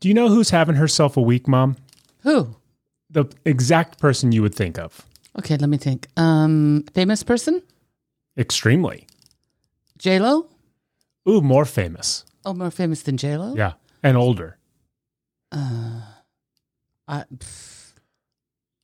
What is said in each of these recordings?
Do you know who's having herself a week, Mom? Who? The exact person you would think of. Okay, let me think. Um, famous person? Extremely. J Lo? Ooh, more famous. Oh, more famous than J Lo? Yeah. And older. Uh, I, pff.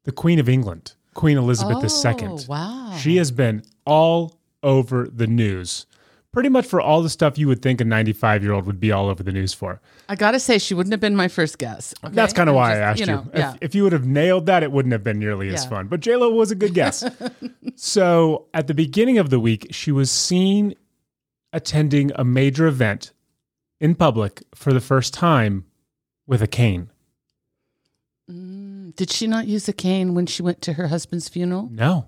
The Queen of England, Queen Elizabeth oh, II. Wow. She has been all over the news. Pretty much for all the stuff you would think a 95 year old would be all over the news for. I gotta say, she wouldn't have been my first guess. okay? That's kind of why just- I asked you. know, If, yeah. if you would have nailed that, it wouldn't have been nearly as fun. But JLo was a good guess. so at the beginning of the week, she was seen attending a major event in public for the first time with a cane. Mm, Did she not use a cane when she went to her husband's funeral? No.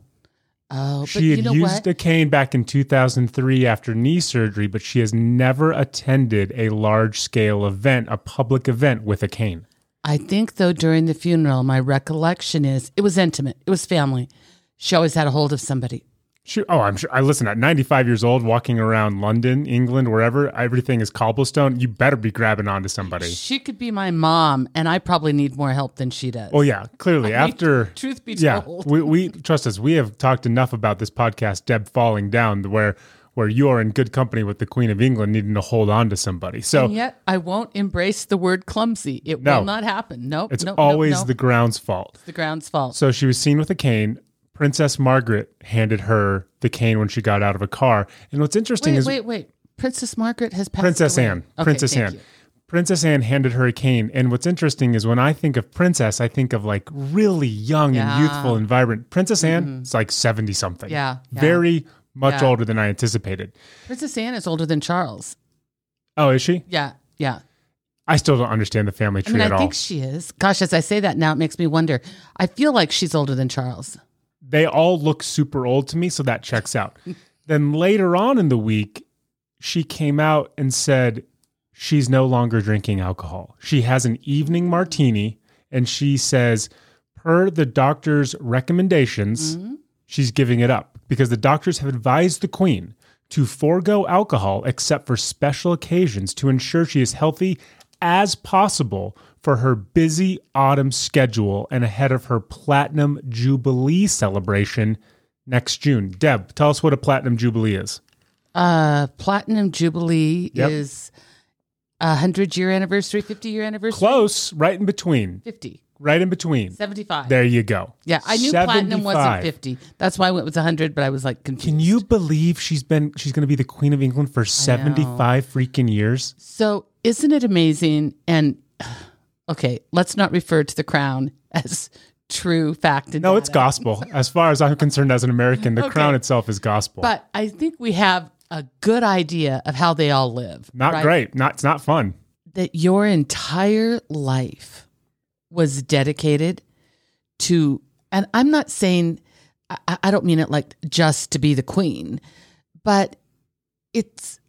Oh, She had used what? a cane back in 2003 after knee surgery, but she has never attended a large scale event, a public event with a cane. I think though during the funeral, my recollection is it was intimate. It was family. She always had a hold of somebody. She, oh, I'm sure. I listen at 95 years old, walking around London, England, wherever everything is cobblestone. You better be grabbing onto somebody. She could be my mom, and I probably need more help than she does. Oh yeah, clearly I after truth be yeah, told. we, we trust us. We have talked enough about this podcast, Deb falling down, where where you are in good company with the Queen of England, needing to hold on to somebody. So and yet I won't embrace the word clumsy. It No. will not happen. Nope. it's nope, always nope, nope. the ground's fault. the ground's fault. So she was seen with a cane. Princess Margaret handed her the cane when she got out of a car. And what's interesting wait, is wait, wait. Princess Margaret has passed Princess away. Anne. Okay, Princess Anne. you. Princess Anne handed her a cane. And what's interesting is when I think of princess, I think of like really young Yeah. and youthful and vibrant. Princess Anne mm-hmm. is like 70 something. Yeah, yeah. Very much Yeah. older than I anticipated. Princess Anne is older than Charles. Oh, is she? Yeah, yeah. I still don't understand the family I tree mean, at I all. I think she is. Gosh, as I say that now, it makes me wonder. I feel like she's older than Charles. They all look super old to me, so that checks out. then later on in the week, she came out and said she's no longer drinking alcohol. She has an evening martini, and she says, per the doctor's recommendations, mm-hmm. she's giving it up because the doctors have advised the queen to forego alcohol except for special occasions to ensure she is healthy as possible for her busy autumn schedule and ahead of her platinum jubilee celebration next June. Deb, tell us what a platinum jubilee is. Uh, Platinum Jubilee Yep. is a 100 year anniversary, 50 year anniversary? Close, right in between. 50, Right in between. 75. There you go. Yeah, I knew platinum wasn't 50. That's why I went with 100, but I was like confused. Can you believe she's been she's going to be the queen of England for 75 freaking years? So, isn't it amazing? And okay, let's not refer to the crown as true fact and No, it's gospel. As far as I'm concerned as an American, the Okay. crown itself is gospel. But I think we have a good idea of how they all live. not right? great. Not it's not fun. That your entire life was dedicated to, and I'm not saying, I, I don't mean it like just to be the queen, but it's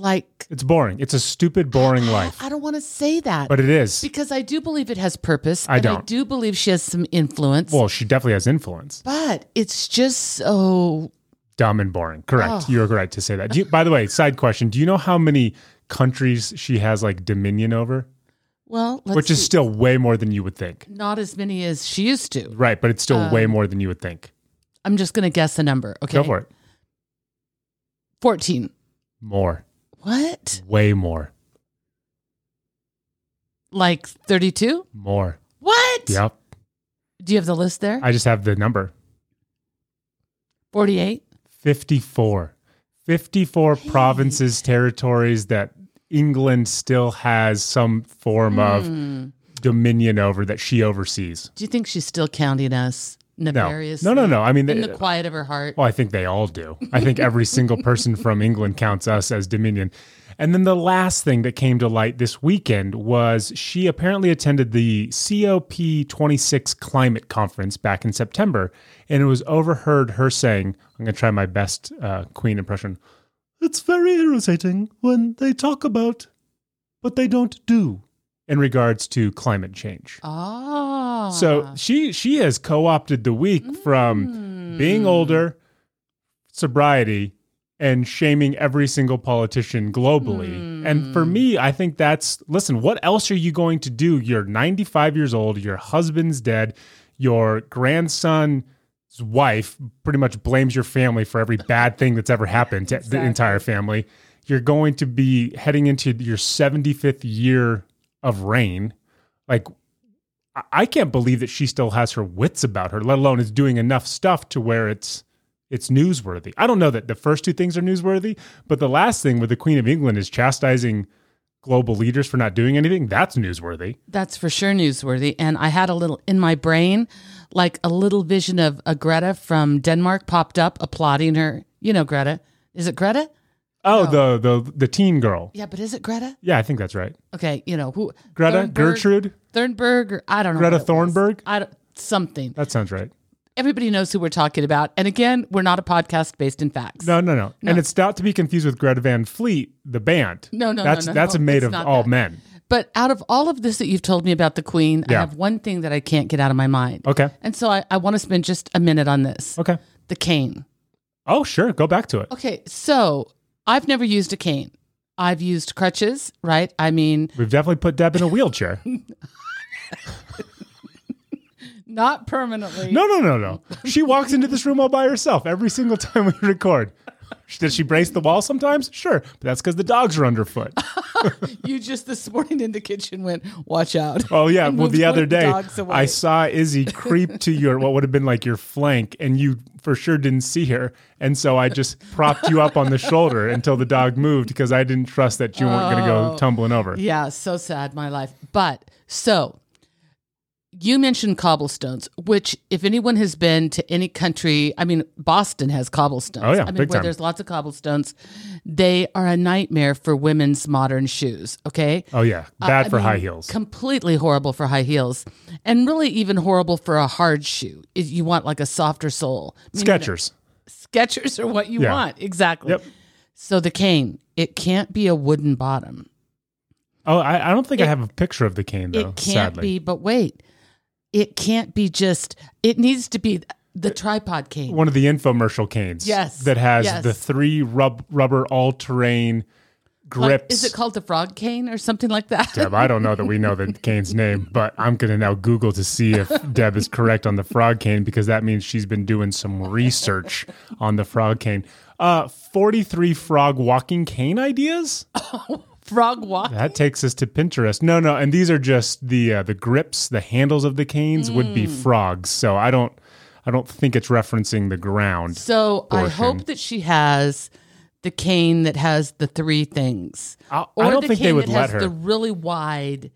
like, It's boring. It's a stupid boring life. I don't want to say that. But it is. because I do believe it has purpose. I don't. I do believe she has some influence. Well, she definitely has influence. but it's just so Dumb and boring. Correct. Oh. You're right to say that. Do you, by the way, side question: Do you know how many countries she has like dominion over? well. Let's Which is see. still way more than you would think. not as many as she used to. Right, but it's still way Um, more than you would think. I'm just going to guess a number. Okay, Go for it. Fourteen. More. What? Way more. Like thirty-two? More. What? Yep. Do you have the list there? I just have the number. Forty-eight. 54. 54 provinces, territories that England still has some form of Hmm. dominion over that she oversees. Do you think she's still counting us No. No, no, no. I mean, In they- the quiet of her heart. Well, I think they all do. I think every single person from England counts us as Dominion. And then the last thing that came to light this weekend was she apparently attended the COP26 climate conference back in September, and it was overheard her saying, I'm going to try my best uh, Queen impression. It's very irritating when they talk about, but they don't do in regards to climate change. Ah. So ah. she she has co-opted the week from being mm. older, sobriety, and shaming every single politician globally. And for hmm. me, I think that's listen, what else are you going to do? You're 95 years old, your husband's dead, your grandson's wife pretty much blames your family for every bad thing that's ever happened to the entire family. You're going to be heading into your 75th year of reign. Like, I- can't believe that she still has her wits about her, let alone is doing enough stuff to where it's it's newsworthy. I don't know that the first two things are newsworthy, but the last thing with the Queen of England is chastising global leaders for not doing anything. That's newsworthy. That's for sure newsworthy. And I had a little in my brain, like a little vision of a Greta from Denmark popped up applauding her. You know, Greta. Is it Greta? Oh, the the the teen girl. Yeah, but is it Greta? Yeah, I think that's right. Okay, you know who? Greta Gertrude. Thornburg, or I don't know. Greta what it was. Thornburg? I don't, something. That sounds right. Everybody knows who we're talking about. And again, we're not a podcast based in facts. No, no, no, And it's not to be confused with Greta Van Fleet, the band. No, no, no, that's no, that's no, made it's of not all that. men. But out of all of this that you've told me about the Queen, I Yeah. have one thing that I can't get out of my mind. Okay. And so I, I want to spend just a minute on this Okay. the cane. Oh, sure. Go back to it. Okay, so I've never used a cane. I've used crutches, right? I mean, We've definitely put Deb in a wheelchair. not permanently. No, no, no, no. She walks into this room all by herself every single time we record. Does she brace the wall sometimes? Sure, but that's because the dogs are underfoot. You just this morning in the kitchen went, watch out. Oh yeah. Well, the other of the day. I saw Izzy creep to your what would have been like your flank, and you for sure didn't see her, and so I just propped you up on the shoulder until the dog moved because I didn't trust that you weren't going to go oh. tumbling over. Oh. Yeah, so sad, my life. But so you mentioned cobblestones, which if anyone has been to any country, I mean, Boston has cobblestones. Oh, yeah, I mean, big where time. there's lots of cobblestones. They are a nightmare for women's modern shoes. Okay. Oh yeah, uh, bad I for mean, high heels. Completely horrible for high heels, and really even horrible for a hard shoe. If you want like a softer sole, I mean, Skechers. Skechers are what you Yeah. want exactly. Yep. So the cane, it can't be a wooden bottom. Oh, I, I don't think I have a picture of the cane though. It can't sadly. be, but wait, it can't be just. It needs to be the tripod cane. one of the infomercial canes. Yes, That has yes. the three rub, rubber all terrain grips. Like, is it called the frog cane or something like that? Deb, I don't know that we know the cane's name, but I'm going to now Google to see if Deb is correct on the frog cane because that means she's been doing some research on the frog cane. Uh, 43 frog walking cane ideas? frog walk. That takes us to Pinterest. No, no, and these are just the uh, the grips, the handles of the canes would be Mm. frogs. So I don't I don't think it's referencing the ground. So I hope that she has the cane that has the three things, I, or I don't the think cane they would let has her. the really wide,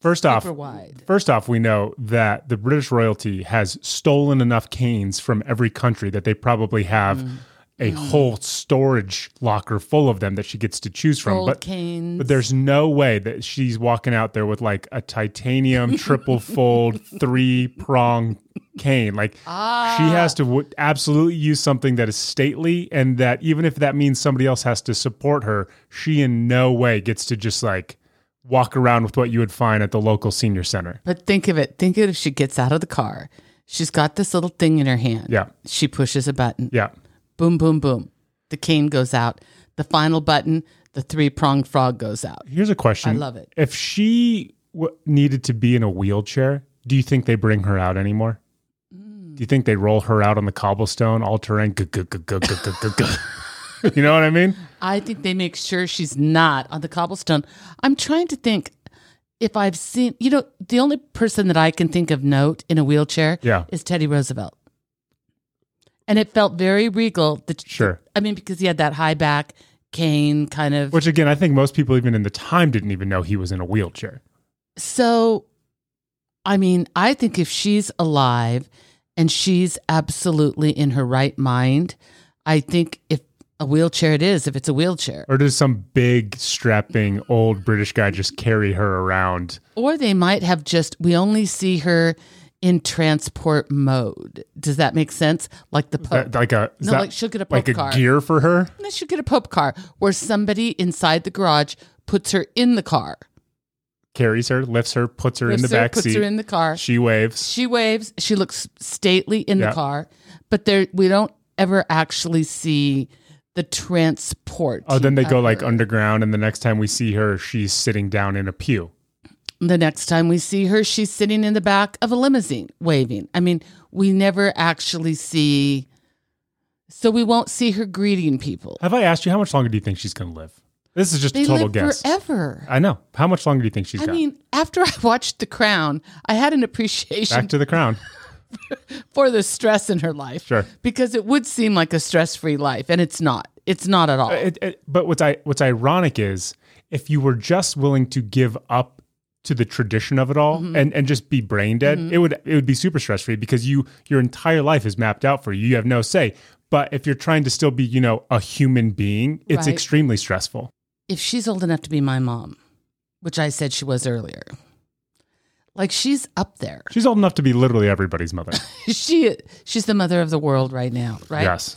First off, wide. First off, we know that the British royalty has stolen enough canes from every country that they probably have Mm. A whole storage locker full of them that she gets to choose from. Gold But canes. but there's no way that she's walking out there with like a titanium triple fold three prong cane. Like Ah. she has to w- absolutely use something that is stately and that even if that means somebody else has to support her, she in no way gets to just like walk around with what you would find at the local senior center. But think of it. Think of it if she gets out of the car. She's got this little thing in her hand. Yeah. She pushes a button. Yeah. Boom, boom, boom. The cane goes out. The final button, the three pronged frog goes out. Here's a question. I love it. If she w- needed to be in a wheelchair, do you think they bring her out anymore? Do you think they roll her out on the cobblestone, all terrain? You know what I mean? I think they make sure she's not on the cobblestone. I'm trying to think if I've seen, you know, the only person that I can think of note in a wheelchair yeah. is Teddy Roosevelt. And it felt very regal. That, Sure. I mean, because he had that high back cane kind of. Which again, I think most people even in the time didn't even know he was in a wheelchair. So, I mean, I think if she's alive and she's absolutely in her right mind, I think if a wheelchair it is, if it's a wheelchair, Or does some big strapping old British guy just carry her around? or they might have just, we only see her in transport mode. Does that make sense? Like the Pope. That- like a No, that like she'll get a like Pope a car. gear for her? They should get a Pope car where somebody inside the garage puts her in the car, Carries her, lifts her, puts her in the her, back puts seat. her in the car. she waves. She waves. She looks stately in Yeah. the car, but there we don't ever actually see the transport. Oh, then they go of like underground, and the next time we see her, she's sitting down in a pew. The next time we see her, she's sitting in the back of a limousine waving. I mean, we never actually see, so we won't see her greeting people. Have I asked you how much longer do you think she's going to live? This is just They a total live guess. forever. I know. How much longer do you think she's I got? mean, after I watched The Crown, I had an appreciation Back to the crown. for the stress in her life. Sure. Because it would seem like a stress free life, and it's not. It's not at all. Uh, it, it, but what's I, what's ironic is if you were just willing to give up to the tradition of it all Mm-hmm. and, and just be brain dead, it would it would be super stress free because you your entire life is mapped out for you. You have no say. But if you're trying to still be, you know, a human being, it's Right. extremely stressful. if she's old enough to be my mom, which I said she was earlier, like she's up there. She's old enough to be literally everybody's mother. she she's the mother of the world right now, right? Yes.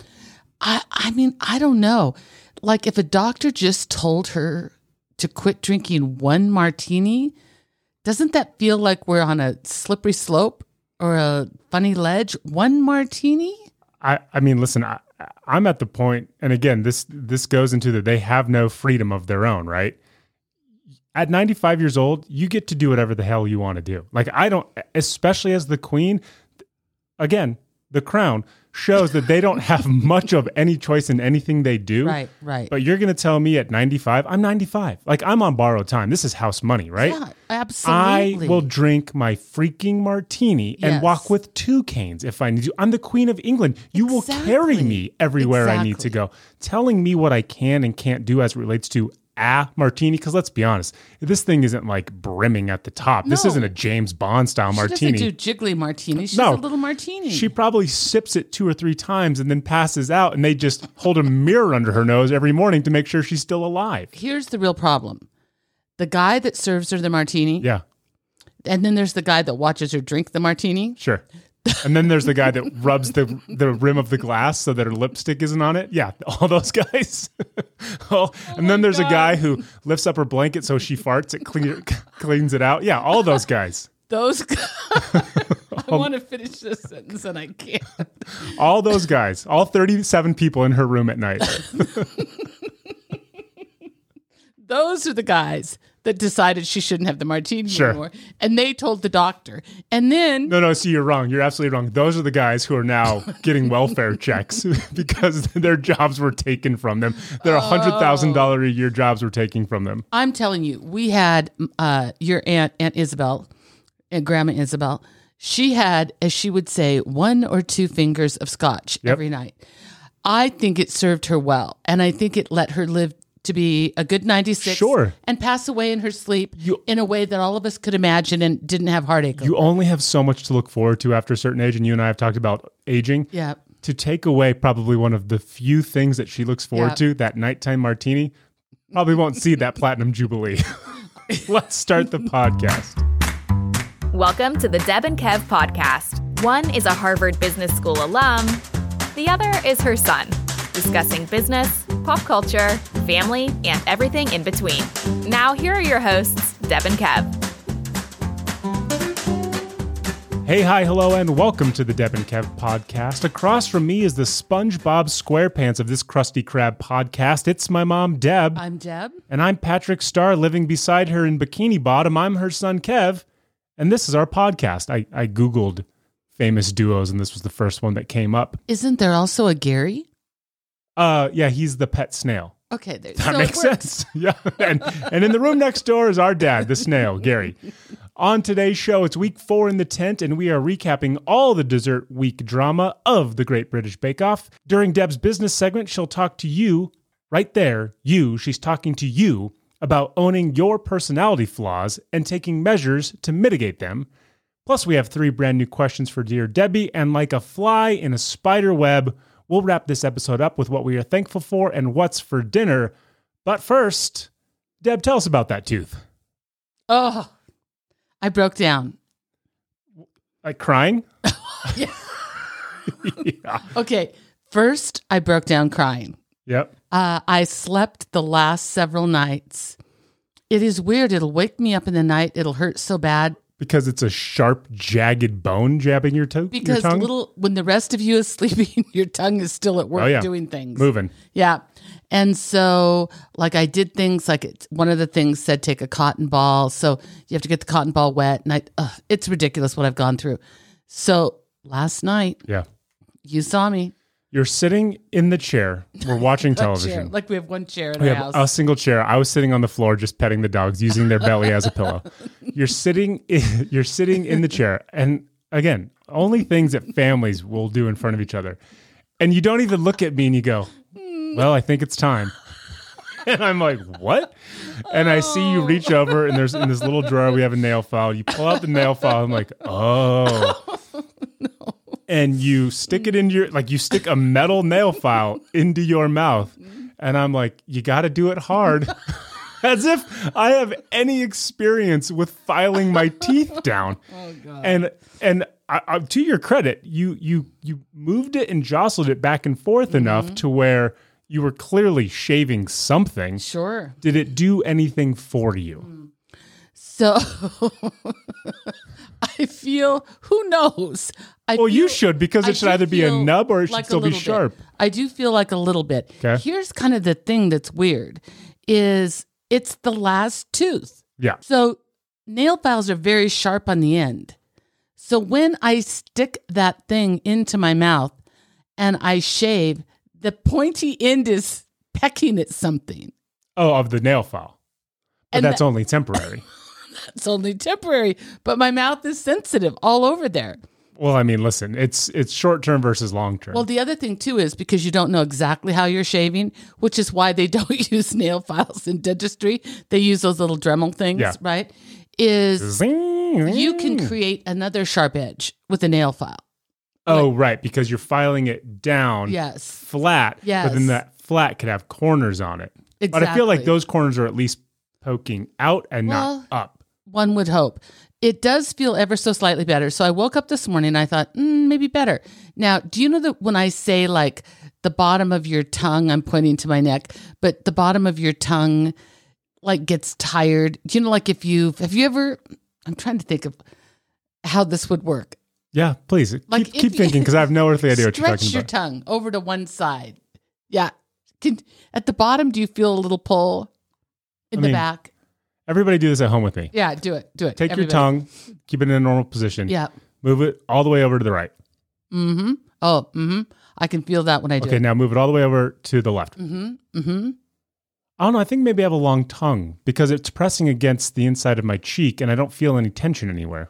I I mean, I don't know. Like if a doctor just told her to quit drinking one martini, doesn't that feel like we're on a slippery slope or a funny ledge? One martini? I, I mean, listen, I, I'm at the point, and again, this this goes into that they have no freedom of their own, right? At 95 years old, you get to do whatever the hell you want to do. Like I don't, especially as the queen. Again, the crown shows that they don't have much of any choice in anything they do. Right, right. But you're going to tell me at 95, I'm 95. Like I'm on borrowed time. This is house money, right? Yeah, absolutely. I will drink my freaking martini and Yes. walk with two canes if I need to. I'm the queen of England. You will carry me everywhere I need to go. Telling me what I can and can't do as it relates to a martini, because let's be honest, this thing isn't like brimming at the top. This isn't a James Bond style she martini. doesn't do jiggly martinis. She's No. a little martini. she probably sips it two or three times and then passes out, and they just hold a mirror under her nose every morning to make sure she's still alive. Here's the real problem. The guy that serves her the martini, Yeah, and then there's the guy that watches her drink the martini. sure. And then there's the guy that rubs the the rim of the glass so that her lipstick isn't on it. Yeah, all those guys. oh, and then there's a guy who lifts up her blanket so she farts. It clean, cleans it out. Yeah, all those guys. Those I Um, want to finish this sentence and I can't. All those guys. All 37 people in her room at night. Those are the guys that decided she shouldn't have the martini Sure. anymore. And they told the doctor. And then No, no, see, you're wrong. You're absolutely wrong. Those are the guys who are now getting welfare checks because their jobs were taken from them. Their $100,000 a year jobs were taken from them. I'm telling you, we had uh, your aunt, Aunt Isabel, and Grandma Isabel. She had, as she would say, one or two fingers of scotch Yep. every night. I think it served her well, and I think it let her live to be a good 96 Sure. and pass away in her sleep You- in a way that all of us could imagine and didn't have heartache. You over. only have so much to look forward to after a certain age, and you and I have talked about aging. Yeah. To take away probably one of the few things that she looks forward Yeah. to, that nighttime martini, probably won't see that platinum jubilee. Let's start the podcast. Welcome to the Deb and Kev podcast. One is a Harvard Business School alum, the other is her son, discussing business, pop culture, family, and everything in between. Now, here are your hosts, Deb and Kev. Hey, hi, hello, and welcome to the Deb and Kev podcast. Across from me is the SpongeBob SquarePants of this Krusty Krab podcast. It's my mom, Deb, I'm Deb. and I'm Patrick Star living beside her in Bikini Bottom. I'm her son, Kev, and this is our podcast. I, I Googled famous duos, and this was the first one that came up. Isn't there also a Gary? Uh, yeah, he's the pet snail. Okay, there. That so makes sense. Yeah. And, and in the room next door is our dad, the snail, Gary. On today's show, it's week four in the tent, and we are recapping all the dessert week drama of the Great British Bake Off. During Deb's business segment, she'll talk to you, right there, you, she's talking to you about owning your personality flaws and taking measures to mitigate them. Plus, we have three brand new questions for Dear Debbie, and like a fly in a spider web, we'll wrap this episode up with what we are thankful for and what's for dinner. But first, Deb, tell us about that tooth. Oh, I broke down. Like crying? Yeah. yeah. Okay, first I broke down crying. Yep. Uh, I slept the last several nights. It is weird. It'll wake me up in the night. It'll hurt so bad because it's a sharp, jagged bone jabbing your, to- Because your tongue? little when the rest of you is sleeping, your tongue is still at work Oh, yeah. doing things. Moving. Yeah. And so, like, I did things like it's, one of the things said take a cotton ball. So you have to get the cotton ball wet. And I, ugh, it's ridiculous what I've gone through. So last night, Yeah. you saw me. You're sitting in the chair. We're watching A chair. television. Like, we have one chair in We our have house. a single chair. I was sitting on the floor just petting the dogs, using their belly as a pillow. You're sitting in, you're sitting in the chair. And again, only things that families will do in front of each other. And you don't even look at me and you go, Well, I think it's time. And I'm like, what? And I see you reach oh. over and there's in this little drawer we have a nail file. You pull out the nail file. I'm like, oh. And you stick it in your like you stick a metal nail file into your mouth. And I'm like, you got to do it hard. As if I have any experience with filing my teeth oh, down. Oh god. And and I, I, to your credit, you you you moved it and jostled it back and forth mm-hmm. enough to where you were clearly shaving something. sure. Did it do anything for you? Mm. So I feel, who knows? I Well, you should because I it should either be a nub or it should like a still be little bit. sharp. I do feel like a little bit. Okay. Here's kind of the thing that's weird is it's the last tooth. Yeah. So nail files are very sharp on the end. So when I stick that thing into my mouth and I shave, the pointy end is pecking at something. Oh, of the nail file. But And that's that- only temporary. that's only temporary, but my mouth is sensitive all over there. Well, I mean, listen, it's it's short term versus long term. Well, the other thing too is because you don't know exactly how you're shaving, which is why they don't use nail files in dentistry. They use those little Dremel things, Yeah. right? Is Zing. you can create another sharp edge with a nail file. Oh, right, because you're filing it down Yes. flat. Yes, But then that flat could have corners on it. Exactly. But I feel like those corners are at least poking out and Well, not up. One would hope. It does feel ever so slightly better. So I woke up this morning and I thought, mm, maybe better. Now, do you know that when I say like the bottom of your tongue, I'm pointing to my neck, but the bottom of your tongue like gets tired? Do you know, like if you have you ever, I'm trying to think of how this would work. Yeah, please Like keep, keep you- thinking because I have no earthly idea what you're talking about. Stretch your tongue over to one side. Yeah. Can, at the bottom, do you feel a little pull in I the mean, back? Everybody do this at home with me. Yeah, do it. Do it. Take Everybody. your tongue, keep it in a normal position. Yeah. Move it all the way over to the right. Mm-hmm. Oh, mm-hmm. I can feel that when I do Okay, it. now move it all the way over to the left. Mm-hmm. Mm-hmm. I don't know. I think maybe I have a long tongue because it's pressing against the inside of my cheek and I don't feel any tension anywhere.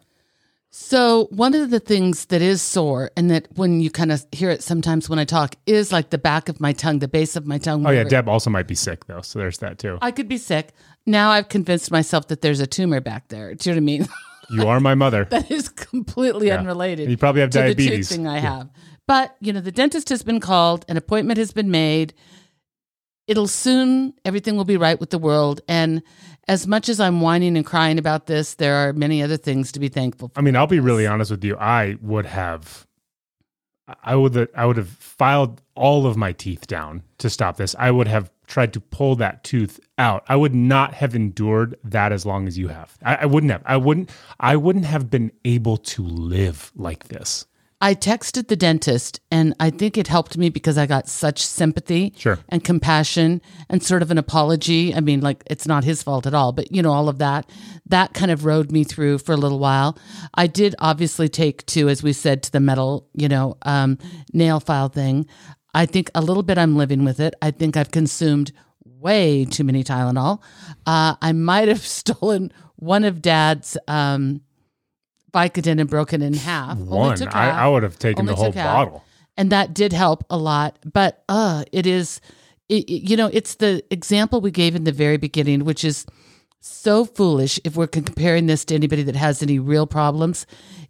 So one of the things that is sore, and that when you kind of hear it sometimes when I talk, is like the back of my tongue, the base of my tongue. Oh, yeah. Deb also might be sick, though. So there's that, too. I could be sick. Now I've convinced myself that there's a tumor back there. Do you know what I mean? You are my mother. that is completely Yeah. unrelated. And you probably have diabetes. The thing I have. But you know, the dentist has been called, an appointment has been made. It'll soon, everything will be right with the world. And as much as I'm whining and crying about this, there are many other things to be thankful for. I mean, I'll be really honest with you. I would have, I would, I would have filed all of my teeth down to stop this. I would have tried to pull that tooth out. I would not have endured that as long as you have. I, I wouldn't have. I wouldn't. I wouldn't have been able to live like this. I texted the dentist, and I think it helped me because I got such sympathy Sure. and compassion and sort of an apology. I mean, like, it's not his fault at all, but you know, all of that. That kind of rode me through for a little while. I did obviously take to, as we said, to the metal, you know, um, nail file thing. I think a little bit I'm living with it. I think I've consumed way too many Tylenol. Uh, I might have stolen one of dad's um, Vicodin and broken it in half. One, took I, I would have taken only the whole half. bottle. and that did help a lot but uh it is it, it- you know it's the example we gave in the very beginning which is so foolish if we're comparing this to anybody that has any real problems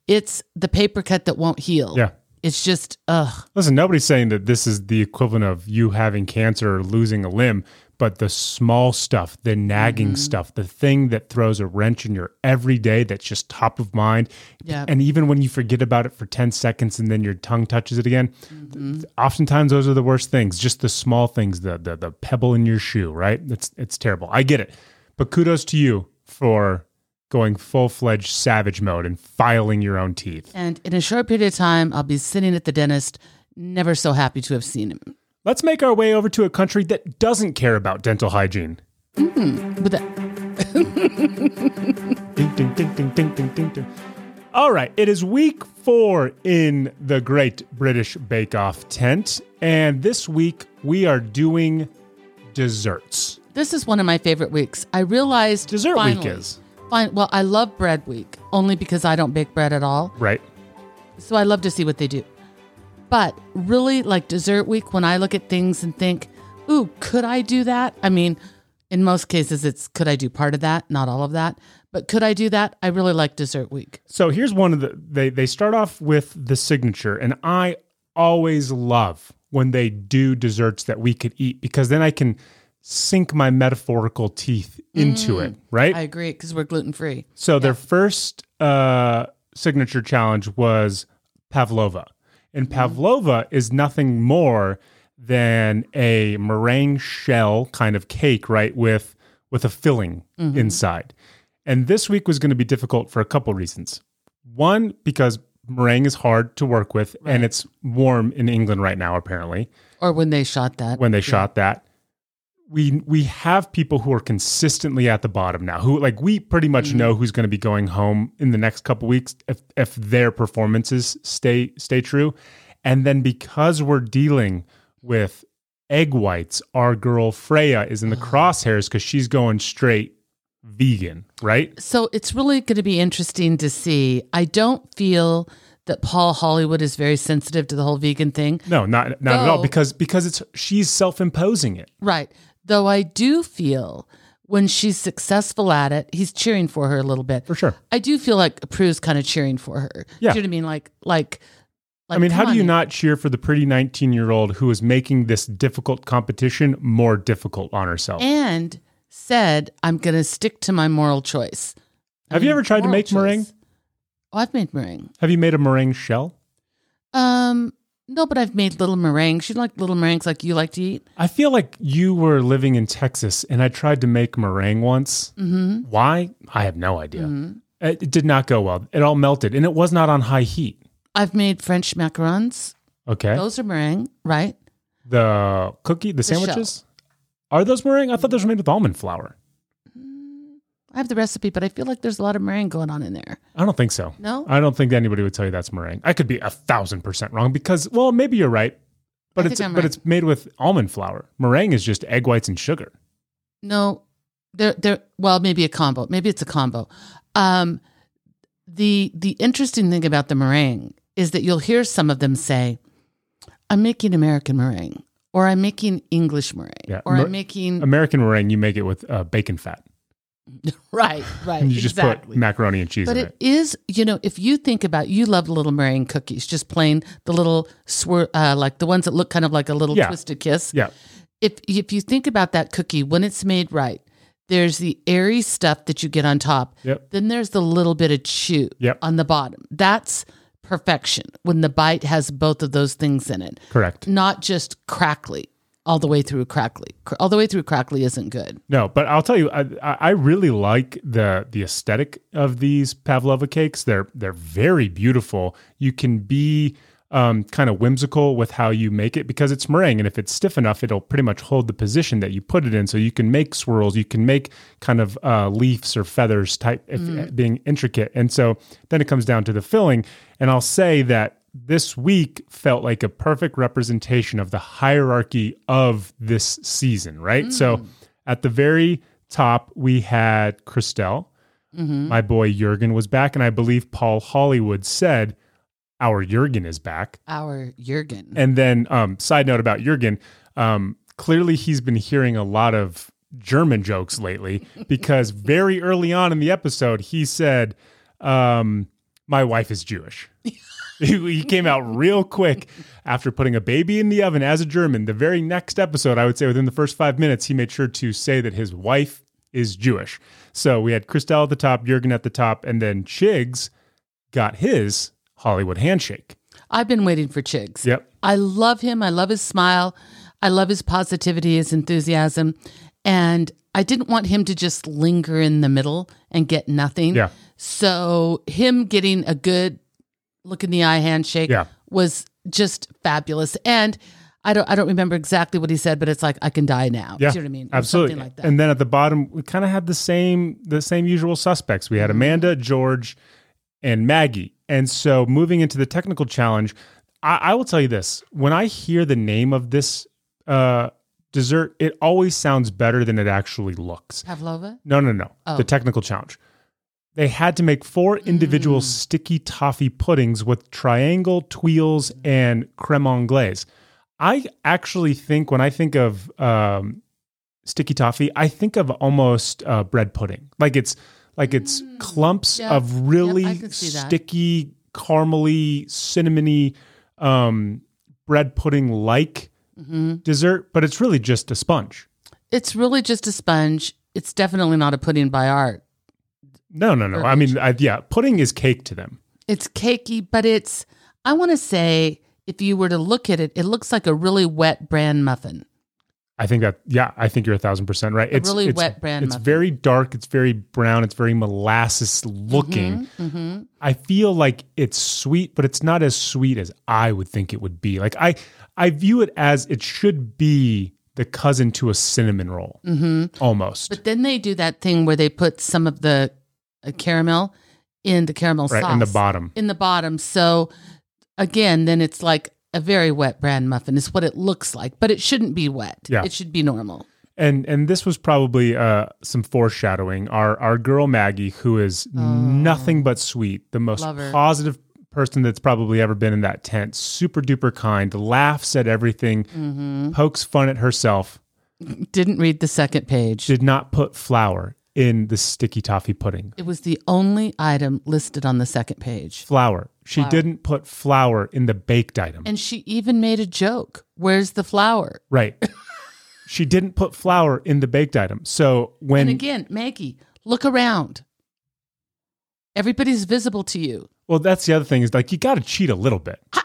it's the paper cut that won't heal Yeah. It's just ugh Listen, nobody's saying that this is the equivalent of you having cancer or losing a limb, but the small stuff, the nagging Mm-hmm. stuff, the thing that throws a wrench in your everyday that's just top of mind. Yeah. And even when you forget about it for 10 seconds and then your tongue touches it again, Mm-hmm. oftentimes those are the worst things, just the small things, the, the the pebble in your shoe, right? It's it's terrible. I get it. But kudos to you for going full fledged savage mode and filing your own teeth. And in a short period of time, I'll be sitting at the dentist, never so happy to have seen him. Let's make our way over to a country that doesn't care about dental hygiene. Hmm, With that, Ding, ding, ding, ding, ding, ding, ding, ding. All right, it is week four in the Great British Bake Off tent. And this week we are doing desserts. this is one of my favorite weeks. I realized Dessert finally, week is, Fine. Well, I love bread week only because I don't bake bread at all. right? So I love to see what they do. But really, like dessert week, when I look at things and think, ooh, could I do that? I mean, in most cases, it's could I do part of that, not all of that. But could I do that? I really like dessert week. So here's one of the they they start off with the signature, and I always love when they do desserts that we could eat because then I can sink my metaphorical teeth into it, mm, right? I agree because we're gluten free. so their first uh, signature challenge was pavlova, and mm. pavlova is nothing more than a meringue shell kind of cake, right? With with a filling mm-hmm. inside. And this week was going to be difficult for a couple reasons. One, because meringue is hard to work with and it's warm in England right now, apparently, Or when they shot that. when they shot that. We we have people who are consistently at the bottom now, who like we pretty much mm-hmm. know who's going to be going home in the next couple weeks if if their performances stay stay true. And then because we're dealing with egg whites, our girl Freya is in the ah. crosshairs because she's going straight vegan, right? So it's really going to be interesting to see. I don't feel that Paul Hollywood is very sensitive to the whole vegan thing. No, not not at all because because it's she's self-imposing it. Right. Though I do feel when she's successful at it, he's cheering for her a little bit. For sure. I do feel like Prue's kind of cheering for her. Yeah. Do you know what I mean? Like, like, like I mean, how do you on. not cheer for the pretty 19-year-old who is making this difficult competition more difficult on herself? And said, I'm going to stick to my moral choice. I Have you ever tried to make meringue? Oh, I've made meringue. Have you made a meringue shell? Um, no, but I've made little meringues. You like little meringues like you like to eat? I feel like you were living in Texas and I tried to make meringue once. Mm-hmm. Why? I have no idea. It, it did not go well. It all melted and it was not on high heat. I've made French macarons. Okay. Those are meringue, right? the cookie, the shell. sandwiches? Are those meringue? I thought those were made with almond flour. I have the recipe, but I feel like there's a lot of meringue going on in there. I don't think so. No? I don't think anybody would tell you that's meringue. I could be a thousand percent wrong because, well, maybe you're right, but I it's but right. it's made with almond flour. Meringue is just egg whites and sugar. No, they're they're well, maybe a combo. Maybe it's a combo. Um, the the interesting thing about the meringue is that you'll hear some of them say, "I'm making American meringue," or "I'm making English meringue," Yeah, or "I'm making American meringue, you make it with uh, bacon fat, right, right." you just exactly. put macaroni and cheese But in it it. is, you know, if you think about, you love little meringue cookies, just plain the little swir, uh, like the ones that look kind of like a little Yeah. twisted kiss. Yeah, if if you think about that cookie when it's made right there's the airy stuff that you get on top Yep. then there's the little bit of chew Yep. on the bottom that's perfection when the bite has both of those things in it correct. not just crackly all the way through crackly all the way through crackly isn't good No, but I'll tell you, I, I really like the the aesthetic of these pavlova cakes. They're they're very beautiful. You can be um, kind of whimsical with how you make it because it's meringue, and if it's stiff enough, it'll pretty much hold the position that you put it in. So you can make swirls, you can make kind of uh, leaves or feathers type, if, being intricate. And so then it comes down to the filling, and I'll say that this week felt like a perfect representation of the hierarchy of this season, right? So at the very top, we had Christelle. My boy Jurgen was back, and I believe Paul Hollywood said, Our Jurgen is back. our jurgen And then, um, side note about Jurgen, um, clearly he's been hearing a lot of German jokes lately because very early on in the episode, he said, um, My wife is Jewish. he came out real quick after putting a baby in the oven as a German. The very next episode, I would say within the first five minutes, he made sure to say that his wife is Jewish. So we had Christelle at the top, Jurgen at the top, and then Chigs got his Hollywood handshake. i've been waiting for chigs Yep. I love him. I love his smile. I love his positivity, his enthusiasm. And I didn't want him to just linger in the middle and get nothing. Yeah. So him getting a good look in the eye handshake Yeah. was just fabulous. And I don't I don't remember exactly what he said, but it's like I can die now. Yeah, See what I mean? Or Absolutely. Something like that. And then at the bottom, we kind of had the same the same usual suspects. We had Mm-hmm. Amanda, George, and Maggie. And so moving into the technical challenge, I, I will tell you this: when I hear the name of this uh, dessert, it always sounds better than it actually looks. Pavlova? No, no, no. Oh. The technical challenge. They had to make four individual Mm. sticky toffee puddings with triangle, tuiles, and creme anglaise. I actually think when I think of um, sticky toffee, I think of almost uh, bread pudding. Like it's like it's clumps Mm. Yeah. of really Yep, I can see that. sticky, caramely, cinnamony um, bread pudding like Mm-hmm. dessert, but it's really just a sponge. It's really just a sponge. It's definitely not a pudding by art. No, no, no. I mean, I, yeah, pudding is cake to them. It's cakey, but it's, I want to say, if you were to look at it, it looks like a really wet bran muffin. I think that, yeah, I think you're a thousand percent right. It's really it's, wet bran It's muffin. very dark. It's very brown. It's very molasses looking. Mm-hmm. I feel like it's sweet, but it's not as sweet as I would think it would be. Like I, I view it as it should be the cousin to a cinnamon roll, mm-hmm. almost. But then they do that thing where they put some of the uh, caramel in the caramel right sauce in the bottom. in the bottom. So again, then it's like a very wet bran muffin is what it looks like, but it shouldn't be wet. Yeah. It should be normal. And and this was probably uh, some foreshadowing. Our our girl Maggie, who is nothing but sweet, the most Oh. Positive person that's probably ever been in that tent, super duper kind, laughs at everything, Mm-hmm. pokes fun at herself. Didn't read the second page. Did not put flour in the sticky toffee pudding. it was the only item listed on the second page. Flour. She didn't put flour in the baked item. And she even made a joke. Where's the flour? right. she didn't put flour in the baked item. So when and again, Maggie, look around. Everybody's visible to you. well, that's the other thing is like you got to cheat a little bit. I,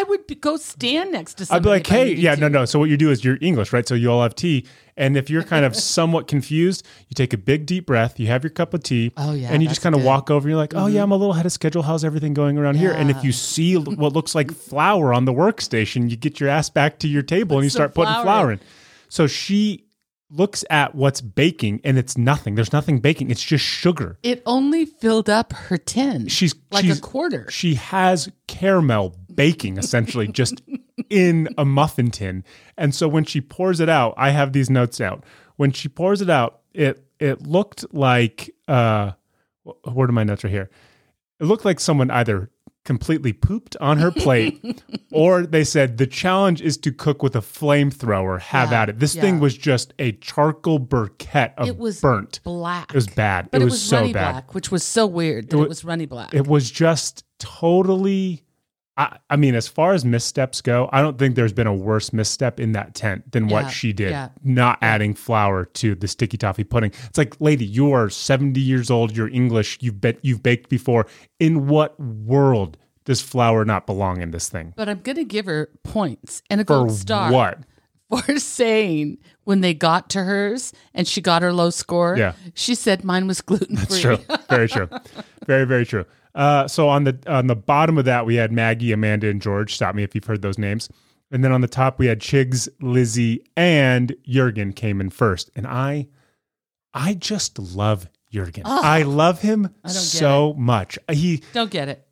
I would be, go stand next to I'd somebody. be like, if I hey, needed yeah, to. no, no. So what you do is you're English, right? So you all have tea, and if you're kind of somewhat confused, you take a big deep breath, you have your cup of tea, Oh, yeah, and you that's just kind of good. Mm-hmm. walk over. And you're like, oh yeah, I'm a little ahead of schedule. How's everything going around here? And if you see l- what looks like flour on the workstation, you get your ass back to your table and you some start putting flour flour in. in. So she looks at what's baking, and it's nothing. There's nothing baking. It's just sugar. It only filled up her tin. She's like she's, a quarter. She has caramel baking essentially just in a muffin tin. And so when she pours it out, I have these notes out. When she pours it out, it it looked like uh where are my notes right here? It looked like someone either completely pooped on her plate or they said the challenge is to cook with a flamethrower. Have Yeah, at it. This yeah. thing was just a charcoal burquette of It was burnt. black. It was bad. But it it was, was, so runny bad. black, which was so weird that wa- it was runny black. It was just totally. I, I mean, as far as missteps go, I don't think there's been a worse misstep in that tent than Yeah, what she did. yeah. Not adding flour to the sticky toffee pudding. It's like, lady, you are 70 years old. You're English. You've bet you've baked before. In what world does flour not belong in this thing? but I'm going to give her points and a For gold star what? for saying when they got to hers and she got her low score. Yeah. she said mine was gluten free. It's true. Very true. Very very true. Uh, so on the on the bottom of that we had Maggie, Amanda, and George. Stop me if you've heard those names. And then on the top we had Chigs, Lizzie, and Jurgen came in first. And I, I just love Jurgen. I love him get so much. He Don't get it.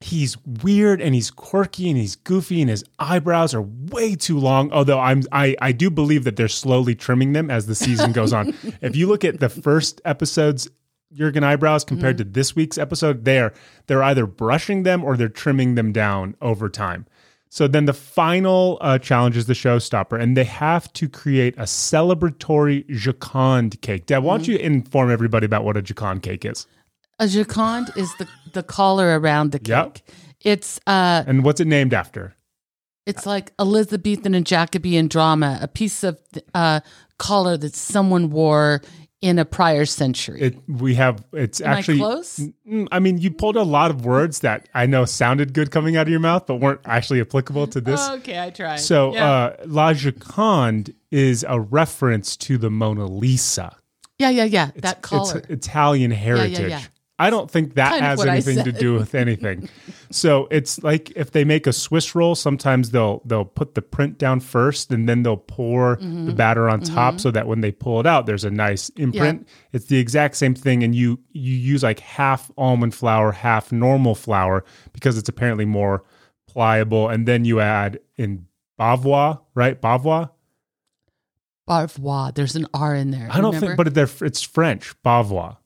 he's weird and he's quirky and he's goofy and his eyebrows are way too long although i'm i i do believe that they're slowly trimming them as the season goes on if you look at the first episode's Jurgen eyebrows compared to this week's episode, they're they're either brushing them or they're trimming them down over time. So then the final uh, challenge is the showstopper, and they have to create a celebratory Joconde cake. Dad, why don't you inform everybody about what a Joconde cake is? A Joconde is the the collar around the cake. Yep. It's uh And what's it named after? it's like Elizabethan and Jacobean drama, a piece of uh collar that someone wore in a prior century. It we have it's Am I actually close? Mm, I mean, you pulled a lot of words that I know sounded good coming out of your mouth, but weren't actually applicable to this. okay, I tried. so, yeah. uh, La Gioconde is a reference to the Mona Lisa. yeah, yeah, yeah. That It's color. Italian heritage. yeah. I don't think that Kind has anything to do with anything. so it's like if they make a Swiss roll, sometimes they'll they'll put the print down first and then they'll pour Mm-hmm. the batter on top so that when they pull it out, there's a nice imprint. It's the exact same thing, and you you use like half almond flour, half normal flour because it's apparently more pliable, and then you add in bavois, right? Bavois. Bavois. There's an R in there. I don't remember? think, but they're, it's French, bavois.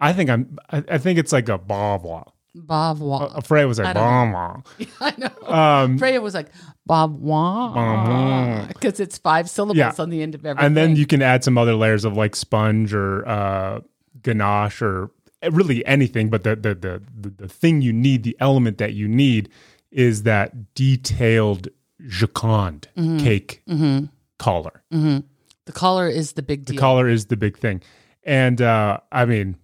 I think I'm. I, I think it's like a bavois. Bavois. Uh, Freya was like I don't know. bavois. I know. Um, Freya was like Bavois Bavois. because it's five syllables Yeah. on the end of everything. and then you can add some other layers of like sponge or uh, ganache or really anything. But the the, the the the thing you need, the element that you need, is that detailed Joconde Mm-hmm. cake collar. the collar is the big The collar is the big thing. And uh, I mean,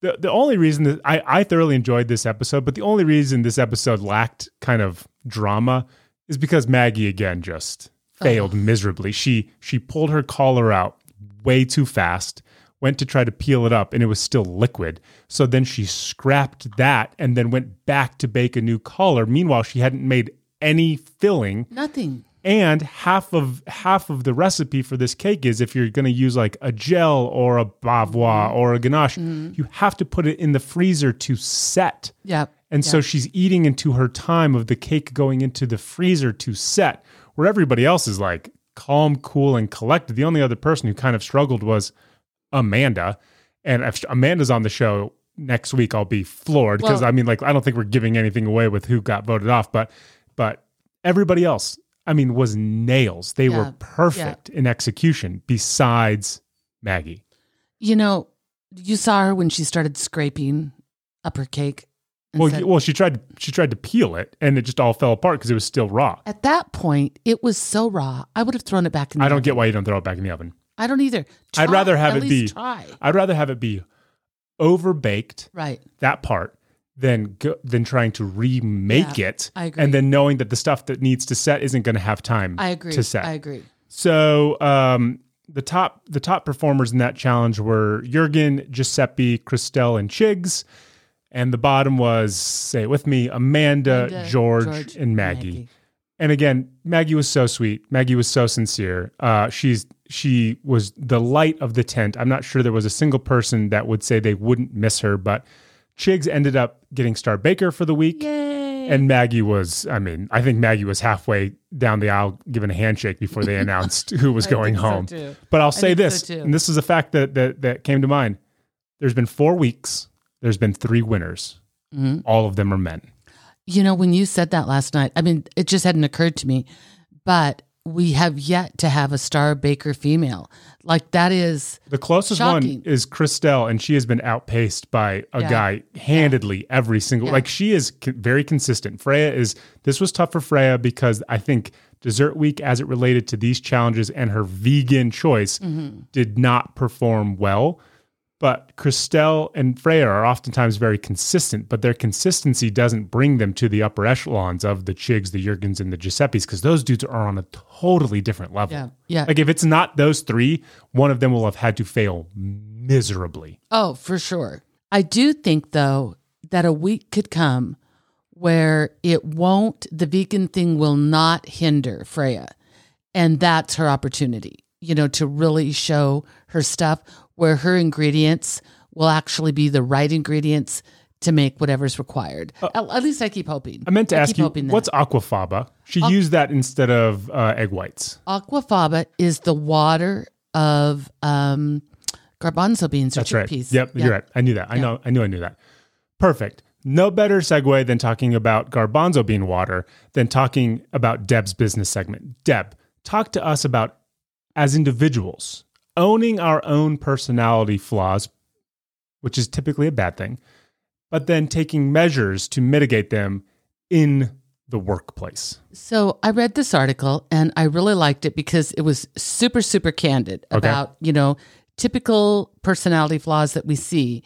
the the only reason that I, I thoroughly enjoyed this episode, but the only reason this episode lacked kind of drama is because Maggie again just failed miserably. She she pulled her collar out way too fast, went to try to peel it up, and it was still liquid. So then she scrapped that and then went back to bake a new collar. Meanwhile, she hadn't made any filling Nothing. And half of half of the recipe for this cake is if you're going to use like a gel or a bavois mm-hmm. or a ganache, mm-hmm. you have to put it in the freezer to set. Yep. And so she's eating into her time of the cake going into the freezer to set, where everybody else is like calm, cool, and collected. The only other person who kind of struggled was Amanda. And if Amanda's on the show next week, I'll be floored because Well- I mean, like, I don't think we're giving anything away with who got voted off, but but everybody else, I mean, was nails. They Yeah. were perfect in execution. Besides Maggie, You know, you saw her when she started scraping up her cake. well, said- well, she tried she tried to peel it, and it just all fell apart because it was still raw. at that point, it was so raw. I would have thrown it back in. The I don't oven. get why you don't throw it back in the oven. I don't either. I'd rather have it be- try. I'd rather have it be overbaked Right. that part than go, than trying to remake Yeah, it, I agree. and then knowing that the stuff that needs to set isn't going to have time I agree. to set. I agree. So um, the top the top performers in that challenge were Jurgen, Giuseppe, Crystelle, and Chigs, and the bottom was say it with me Amanda, And, uh, George, and Maggie. And again, Maggie was so sweet. Maggie was so sincere. Uh, she's she was the light of the tent. I'm not sure there was a single person that would say they wouldn't miss her, but Chigs ended up getting Star Baker for the week. Yay. And Maggie was, I mean, I think Maggie was halfway down the aisle giving a handshake before they announced who was going think so, home. But I'll say think so, this, and this is a fact that, that that came to mind. There's been four weeks. There's been three winners. Mm-hmm. All of them are men. You know, when you said that last night, I mean, it just hadn't occurred to me, but we have yet to have a Star Baker female. Like that is The closest Shocking. one is Crystelle, and she has been outpaced by a Yeah. guy handedly every single. Yeah. Like she is very consistent. Freya is. This was tough for Freya because I think Dessert Week, as it related to these challenges and her vegan choice, Mm-hmm. did not perform well. But Crystelle and Freya are oftentimes very consistent, but their consistency doesn't bring them to the upper echelons of the Chigs, the Jurgens, and the Giuseppes because those dudes are on a totally different level. Yeah, yeah. Like if it's not those three, one of them will have had to fail miserably. Oh, for sure. I do think though that a week could come where it won't the vegan thing will not hinder Freya. And that's her opportunity, you know, to really show her stuff where her ingredients will actually be the right ingredients to make whatever's required. at, at least I keep hoping. Uh, I meant to ask you, what's aquafaba? She used that instead of uh, egg whites. aquafaba is the water of um garbanzo beans or That's right. chickpeas. Yep, Yeah. you're right. I knew that. I know. I knew. I knew that. Perfect. No better segue than talking about garbanzo bean water than talking about Deb's business segment. Deb, talk to us about as individuals owning our own personality flaws, which is typically a bad thing, but then taking measures to mitigate them in the workplace. So I read this article and I really liked it because it was super, super candid Okay. about, you know, typical personality flaws that we see,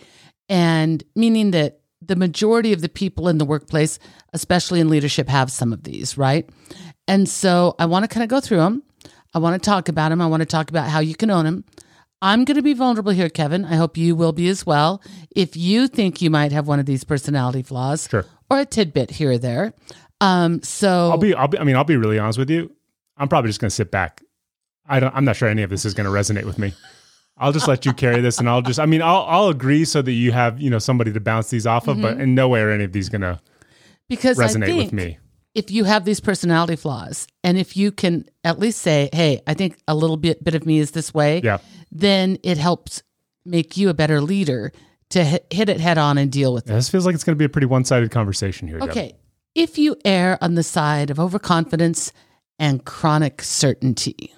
and meaning that the majority of the people in the workplace, especially in leadership, have some of these, right? And so I want to kind of go through them. I want to talk about them. I want to talk about how you can own them. I'm going to be vulnerable here, Kevin. I hope you will be as well. If you think you might have one of these personality flaws Sure. or a tidbit here or there. Um, so I'll be, I'll be, I mean, I'll be really honest with you. I'm probably just going to sit back. I don't, I'm not sure any of this is going to resonate with me. I'll just let you carry this and I'll just, I mean, I'll, I'll agree so that you have, you know, somebody to bounce these off of, but in no way are any of these going to because resonate with me. If you have these personality flaws and if you can at least say, hey, I think a little bit, bit of me is this way, Yeah. then it helps make you a better leader to hit, hit it head on and deal with it. Yeah, this feels like it's going to be a pretty one sided conversation here. Deb. Okay. If you err on the side of overconfidence and chronic certainty,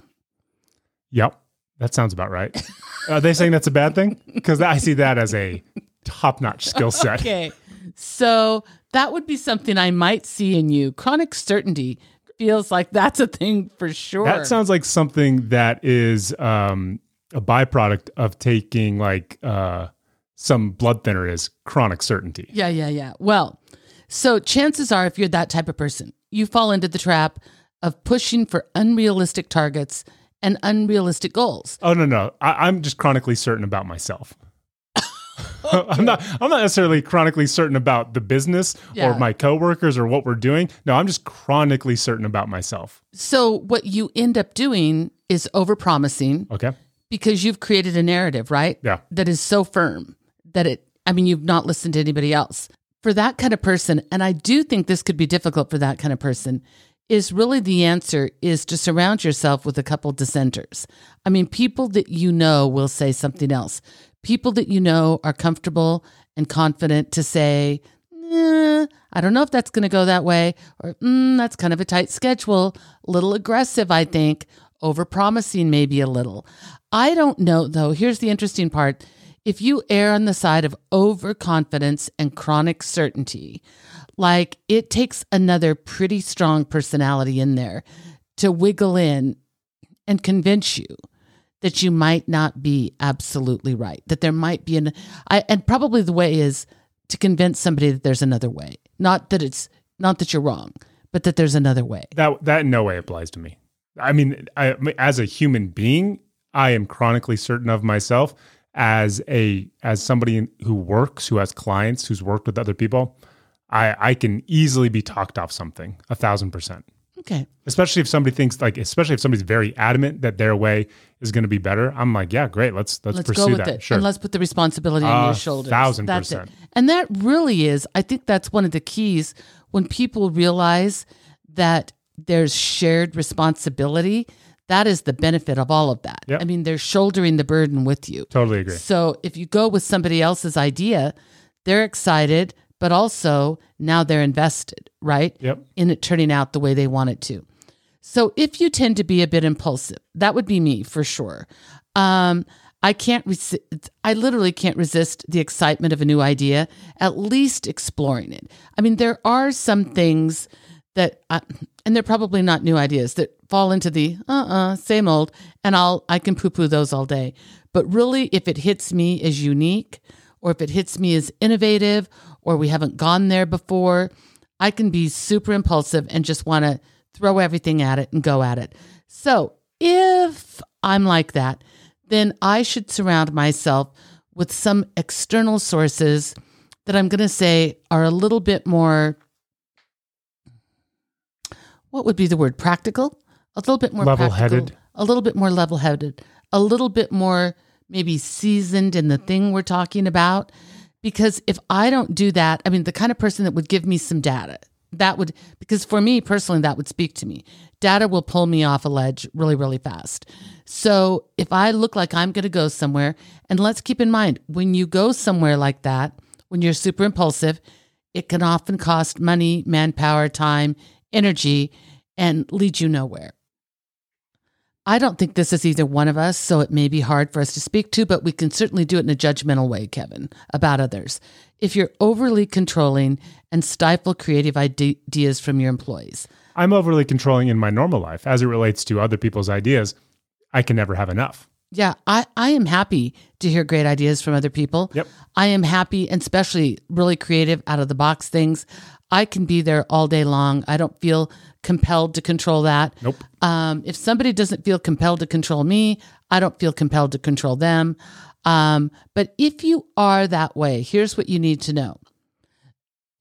Yep. That sounds about right. Are they saying that's a bad thing? Because I see that as a top notch skill set. Okay. So that would be something I might see in you. Chronic certainty feels like that's a thing for sure. That sounds like something that is um, a byproduct of taking like uh, some blood thinner is chronic certainty. yeah, yeah, yeah. Well, so chances are, if you're that type of person, you fall into the trap of pushing for unrealistic targets and unrealistic goals. Oh no, no. I, I'm just chronically certain about myself. I'm not I'm not necessarily chronically certain about the business Yeah. or my coworkers or what we're doing. No, I'm just chronically certain about myself. So what you end up doing is overpromising Okay. because you've created a narrative, right? Yeah. That is so firm that it, I mean, you've not listened to anybody else. For that kind of person, and I do think this could be difficult for that kind of person, is really the answer is to surround yourself with a couple dissenters. I mean, people that you know will say something else. People that you know are comfortable and confident to say, "Nah, I don't know if that's going to go that way, or mm, that's kind of a tight schedule, a little aggressive, I think, overpromising maybe a little. I don't know though. Here's the interesting part. If you err on the side of overconfidence and chronic certainty, like it takes another pretty strong personality in there to wiggle in and convince you that you might not be absolutely right, that there might be an I and probably the way is to convince somebody that there's another way. Not that it's not that you're wrong, but that there's another way. That that in no way applies to me. I mean, I, as a human being, I am chronically certain of myself. As a as somebody who works, who has clients, who's worked with other people, I I can easily be talked off something a thousand percent. Okay. Especially if somebody thinks like, especially if somebody's very adamant that their way is going to be better. I'm like, yeah, great. Let's let's, let's pursue go with that. it Sure. and let's put the responsibility on your shoulders thousand That's it. percent. and that really is i think that's one of the keys when people realize that there's shared responsibility that is the benefit of all of that Yep. i mean they're shouldering the burden with you totally agree. so if you go with somebody else's idea they're excited but also now they're invested right Yep. in it turning out the way they want it to. So if you tend to be a bit impulsive, that would be me for sure. Um, I can't. I literally can't resist the excitement of a new idea. At least exploring it. I mean, there are some things that, I, and they're probably not new ideas that fall into the uh-uh same old, and I'll I can poo-poo those all day. But really, if it hits me as unique, or if it hits me as innovative, or we haven't gone there before, I can be super impulsive and just want to throw everything at it and go at it. So if I'm like that, then I should surround myself with some external sources that I'm going to say are a little bit more, what would be the word? Practical? A little bit more Level-headed. A little bit more level headed. A little bit more maybe seasoned in the thing we're talking about. Because if I don't do that, I mean, the kind of person that would give me some data, that would, because for me personally, that would speak to me. Data will pull me off a ledge really, really fast. So if I look like I'm going to go somewhere, and let's keep in mind, when you go somewhere like that, when you're super impulsive, it can often cost money, manpower, time, energy, and lead you nowhere. I don't think this is either one of us, so it may be hard for us to speak to, but we can certainly do it in a judgmental way, Kevin, about others. If you're overly controlling and stifle creative ideas from your employees, I'm overly controlling in my normal life as it relates to other people's ideas. I can never have enough. Yeah, I, I am happy to hear great ideas from other people. Yep. I am happy and especially really creative out of the box things. I can be there all day long. I don't feel compelled to control that. Nope. Um, if somebody doesn't feel compelled to control me, I don't feel compelled to control them. Um, but if you are that way, here's what you need to know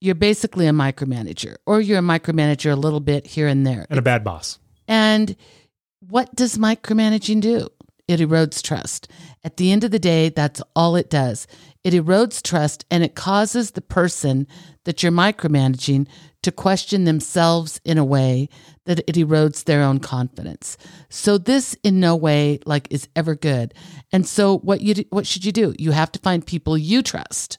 you're basically a micromanager, or you're a micromanager a little bit here and there. And a bad boss. And what does micromanaging do? It erodes trust. At the end of the day, that's all it does. It erodes trust and it causes the person that you're micromanaging to question themselves in a way that it erodes their own confidence. So this in no way like is ever good. And so what you do, what should you do? You have to find people you trust.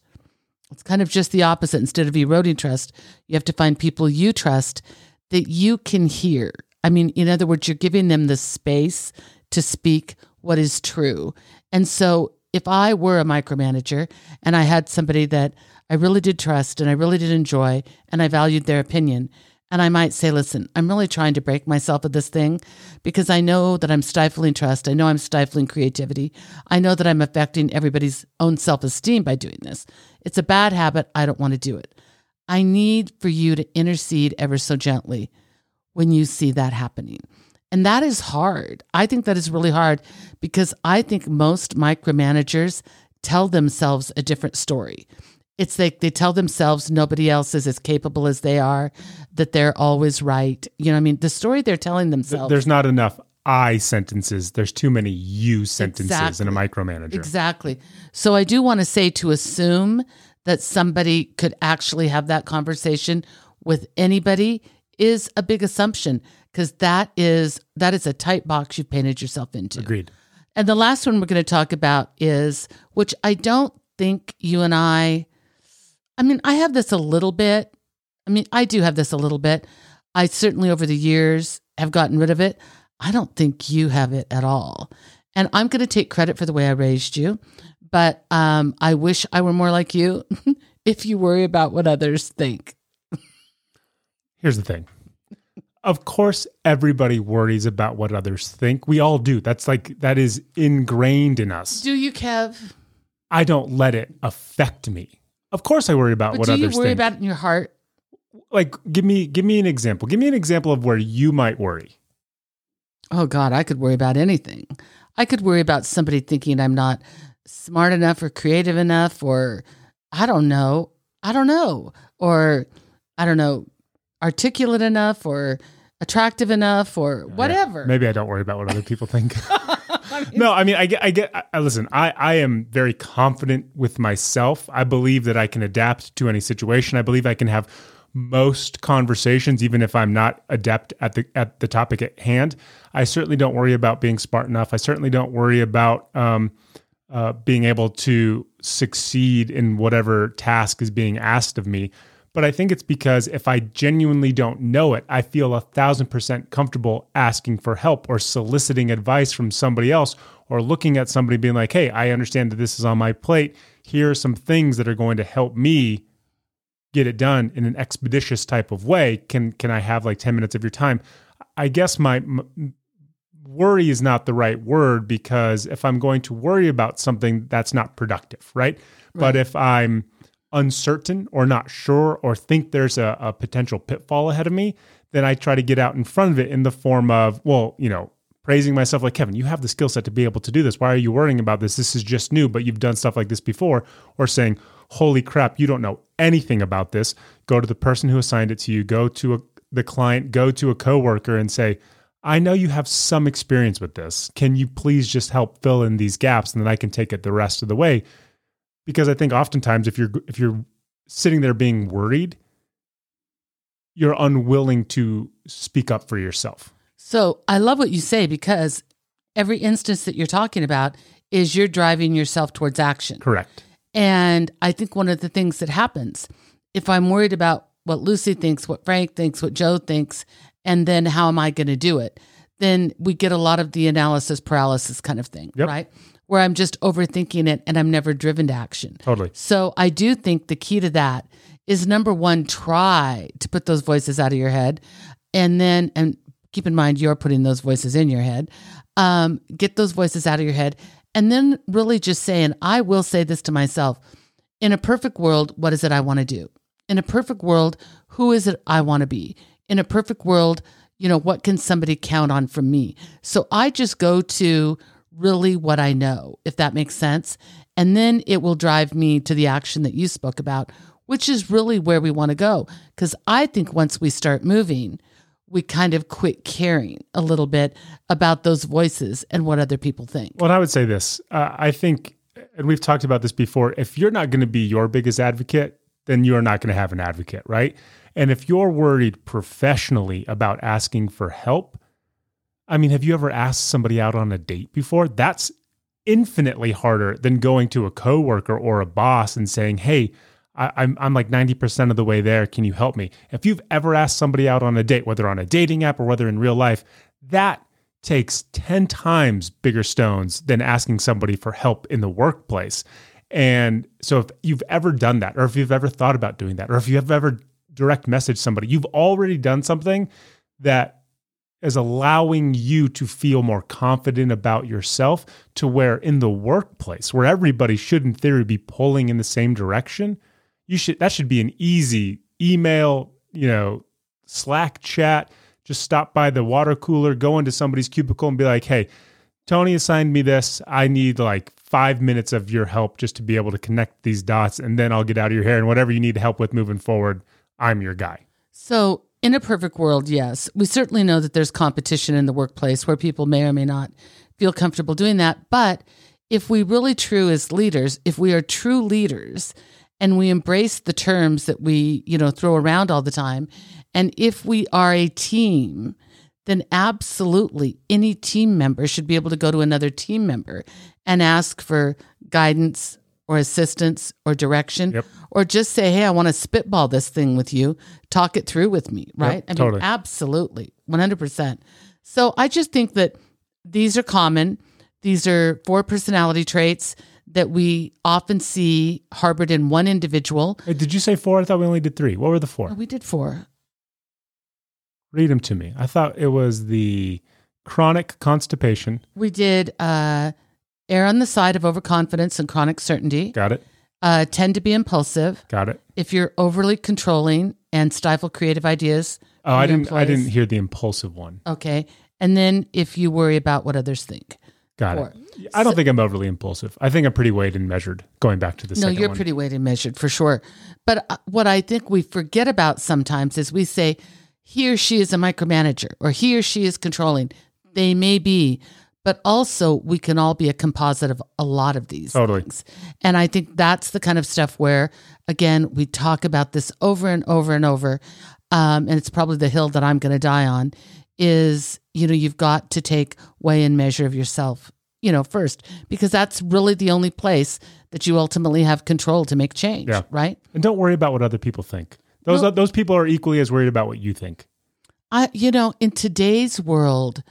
It's kind of just the opposite. Instead of eroding trust, you have to find people you trust that you can hear. I mean, in other words, you're giving them the space to speak what is true. And so if I were a micromanager and I had somebody that I really did trust and I really did enjoy and I valued their opinion, and I might say, listen, I'm really trying to break myself of this thing because I know that I'm stifling trust. I know I'm stifling creativity. I know that I'm affecting everybody's own self esteem by doing this. It's a bad habit. I don't want to do it. I need for you to intercede ever so gently when you see that happening. And that is hard. I think that is really hard because I think most micromanagers tell themselves a different story. It's like they tell themselves nobody else is as capable as they are, that they're always right. You know, what I mean, the story they're telling themselves. There's not enough I sentences. There's too many you sentences in a micromanager. Exactly. So I do want to say to assume that somebody could actually have that conversation with anybody is a big assumption because that is that is a tight box you've painted yourself into. Agreed. And the last one we're going to talk about is which I don't think you and I I mean, I have this a little bit. I mean, I do have this a little bit. I certainly over the years have gotten rid of it. I don't think you have it at all. And I'm going to take credit for the way I raised you, but um, I wish I were more like you if you worry about what others think. Here's the thing. Of course, everybody worries about what others think. We all do. That's like, that is ingrained in us. Do you, Kev? I don't let it affect me. Of course, I worry about But what do you others worry think. about it in your heart? like, give me, give me an example. Give me an example of where you might worry. Oh God, I could worry about anything. I could worry about somebody thinking I'm not smart enough or creative enough or I don't know. I don't know. Or I don't know, articulate enough or attractive enough or whatever. Maybe I don't worry about what other people think. no, I mean, I get, I get, I, I- listen, I, I am very confident with myself. I believe that I can adapt to any situation. I believe I can have most conversations, even if I'm not adept at the, at the topic at hand. I certainly don't worry about being smart enough. I certainly don't worry about, um, uh, being able to succeed in whatever task is being asked of me. But I think it's because if I genuinely don't know it, I feel a thousand percent comfortable asking for help or soliciting advice from somebody else or looking at somebody being like, hey, I understand that this is on my plate. Here are some things that are going to help me get it done in an expeditious type of way. Can can I have like 10 minutes of your time? I guess my, m worry is not the right word because if I'm going to worry about something, that's not productive, right? But if I'm uncertain or not sure or think there's a, a potential pitfall ahead of me, then I try to get out in front of it in the form of, well, you know, praising myself like, Kevin, you have the skill set to be able to do this. Why are you worrying about this? This is just new, but you've done stuff like this before. Or saying, holy crap, you don't know anything about this. Go to the person who assigned it to you, go to a, the client, go to a coworker and say, I know you have some experience with this. Can you please just help fill in these gaps and then I can take it the rest of the way? Because I think oftentimes if you're if you're sitting there being worried, you're unwilling to speak up for yourself. So I love what you say because every instance that you're talking about is you're driving yourself towards action. Correct. And I think one of the things that happens, if I'm worried about what Lucy thinks, what Frank thinks, what Joe thinks, and then how am I going to do it, then we get a lot of the analysis paralysis kind of thing, Yep. right? Where I'm just overthinking it and I'm never driven to action. Totally. So I do think the key to that is number one, try to put those voices out of your head. And then, and keep in mind you're putting those voices in your head. Um, get those voices out of your head. And then really just saying, I will say this to myself in a perfect world, what is it I want to do? In a perfect world, who is it I want to be? In a perfect world, you know, what can somebody count on from me? So I just go to really what I know, if that makes sense. And then it will drive me to the action that you spoke about, which is really where we want to go. Because I think once we start moving, we kind of quit caring a little bit about those voices and what other people think. Well, I would say this. Uh, I think, and we've talked about this before, if you're not going to be your biggest advocate, then you are not going to have an advocate, right? And if you're worried professionally about asking for help, I mean, have you ever asked somebody out on a date before? That's infinitely harder than going to a coworker or a boss and saying, "Hey, I, I'm I'm like ninety percent of the way there. Can you help me?" If you've ever asked somebody out on a date, whether on a dating app or whether in real life, that takes ten times bigger stones than asking somebody for help in the workplace. And so, if you've ever done that, or if you've ever thought about doing that, or if you have ever direct messaged somebody, you've already done something that is allowing you to feel more confident about yourself to where in the workplace where everybody should in theory be pulling in the same direction you should that should be an easy email you know slack chat. Just stop by the water cooler go into somebody's cubicle and be like hey tony assigned me this. I need like five minutes of your help just to be able to connect these dots and then i'll get out of your hair and whatever you need help with moving forward i'm your guy. So, in a perfect world, yes, we certainly know that there's competition in the workplace where people may or may not feel comfortable doing that. But if we really true as leaders, if we are true leaders and we embrace the terms that we, you know, throw around all the time, and if we are a team, then absolutely any team member should be able to go to another team member and ask for guidance or assistance or direction Yep. or just say, Hey, I want to spitball this thing with you. Talk it through with me. Right. I mean, totally. absolutely. 100%. So I just think that these are common. These are four personality traits that we often see harbored in one individual. Hey, did you say four i thought we only did three what were the four Oh, we did four. Read them to me. I thought it was the chronic constipation. We did uh, err on the side of overconfidence and chronic certainty, Got it. uh, tend to be impulsive. Got it. If you're overly controlling and stifle creative ideas. Oh, I didn't. I didn't hear the impulsive one. Okay. And then if you worry about what others think. Got Four. it. I don't think I'm overly impulsive. I think I'm pretty weighed and measured. Going back to the No, you're one. pretty weighed and measured for sure. But uh, what I think we forget about sometimes is we say, he or she is a micromanager or he or she is controlling. They may be, but also we can all be a composite of a lot of these Totally. things. And I think that's the kind of stuff where, again, we talk about this over and over and over. Um, and it's probably the hill that I'm going to die on is, you know, you've got to take weigh and measure of yourself, you know, first, because that's really the only place that you ultimately have control to make change, Yeah. right? and don't worry about what other people think. Those those people are equally as worried about what you think. I, you know, in today's world,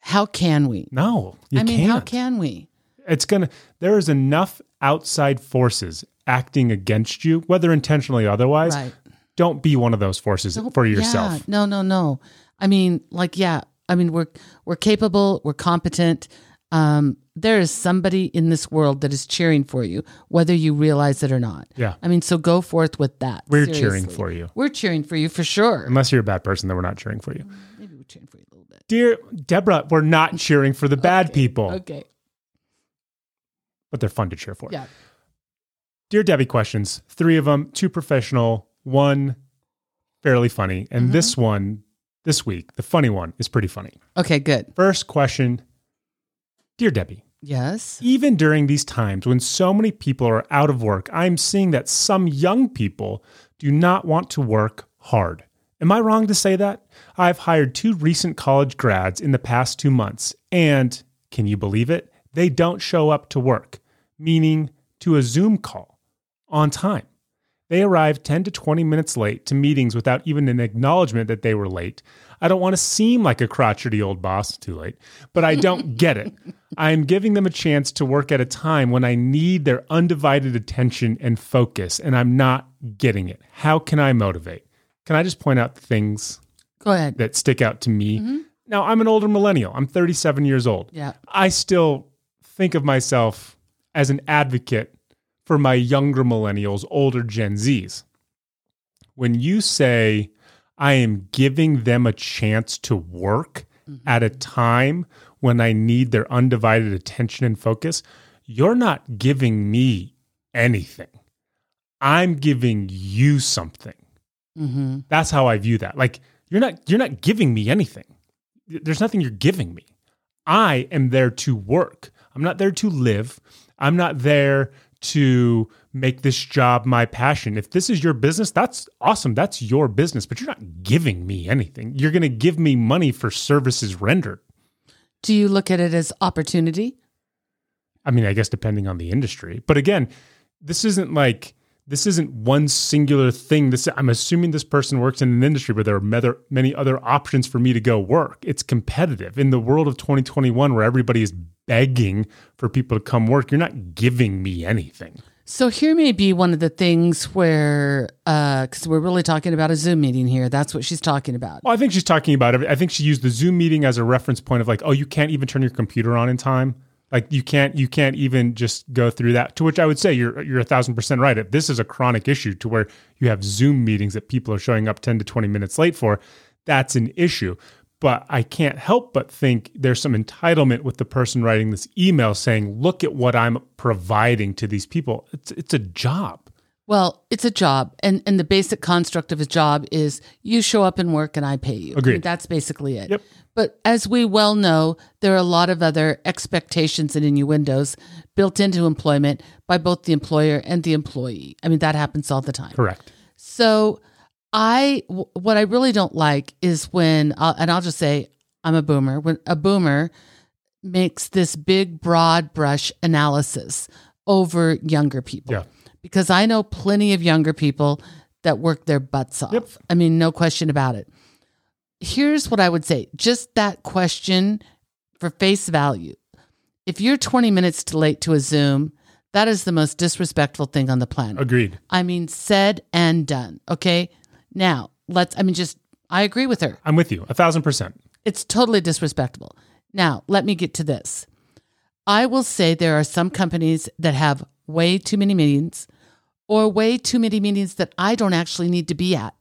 how can we? No, you I mean, can't. how can we? it's gonna. There is enough outside forces acting against you, whether intentionally or otherwise. Right. Don't be one of those forces Don't- for yeah, yourself. no, no, no. I mean, like, yeah. I mean, we're we're capable. We're competent. Um, there is somebody in this world that is cheering for you, whether you realize it or not. Yeah. I mean, so go forth with that. We're cheering for you. We're cheering for you for sure. Unless you're a bad person, then we're not cheering for you. Maybe we're cheering for you a little bit. Dear Deborah, we're not cheering for the bad people, Okay. but they're fun to cheer for. Yeah. Dear Debbie questions, three of them, two professional, one fairly funny. And Mm-hmm. this one, this week, the funny one is pretty funny. Okay. Good. First question Dear Debbie, Yes. even during these times when so many people are out of work, I'm seeing that some young people do not want to work hard. Am I wrong to say that? I've hired two recent college grads in the past two months, and can you believe it? They don't show up to work, meaning to a Zoom call on time. They arrive 10 to 20 minutes late to meetings without even an acknowledgement that they were late. I don't want to seem like a crotchety old boss, too late, but I don't get it. I am giving them a chance to work at a time when I need their undivided attention and focus, and I'm not getting it. How can I motivate? Can I just point out things Go ahead. that stick out to me? Now, I'm an older millennial. I'm 37 years old. Yeah. I still think of myself as an advocate for my younger millennials, older Gen Zs. When you say, I am giving them a chance to work at a time when I need their undivided attention and focus, you're not giving me anything. I'm giving you something. Mm-hmm. That's how I view that. Like you're not you're not giving me anything. There's nothing you're giving me. I am there to work. I'm not there to live. I'm not there to make this job my passion. If this is your business, that's awesome. That's your business, but you're not giving me anything. You're going to give me money for services rendered. Do you look at it as opportunity? I mean, I guess depending on the industry. But again, this isn't like this isn't one singular thing. This I'm assuming this person works in an industry where there are many, many other options for me to go work. It's competitive in the world of 2021 where everybody is begging for people to come work. You're not giving me anything. So here may be one of the things where, uh, because we're really talking about a Zoom meeting here. That's what she's talking about. Well, I think she's talking about. I think she used the Zoom meeting as a reference point of like, oh, you can't even turn your computer on in time. Like you can't you can't even just go through that. To which I would say you're you're a thousand percent right. If this is a chronic issue to where you have Zoom meetings that people are showing up ten to twenty minutes late for, that's an issue. But I can't help but think there's some entitlement with the person writing this email saying, "Look at what I'm providing to these people. It's it's a job." Well, it's a job, and and the basic construct of a job is you show up and work, and I pay you. I Agreed. mean, that's basically it. Yep. But as we well know, there are a lot of other expectations and innuendos built into employment by both the employer and the employee. I mean, that happens all the time. Correct. So, I w- what I really don't like is when, I'll, and I'll just say I'm a boomer. When a boomer makes this big broad brush analysis over younger people, Yeah. Because I know plenty of younger people that work their butts off. Yep. I mean, no question about it. Here's what I would say: just that question for face value. If you're 20 minutes too late to a Zoom, that is the most disrespectful thing on the planet. Agreed. I mean, said and done. Okay. Now, let's, I mean, just, I agree with her. I'm with you. A thousand percent. It's totally disrespectful. Now, let me get to this. I will say there are some companies that have way too many meetings or way too many meetings that I don't actually need to be at.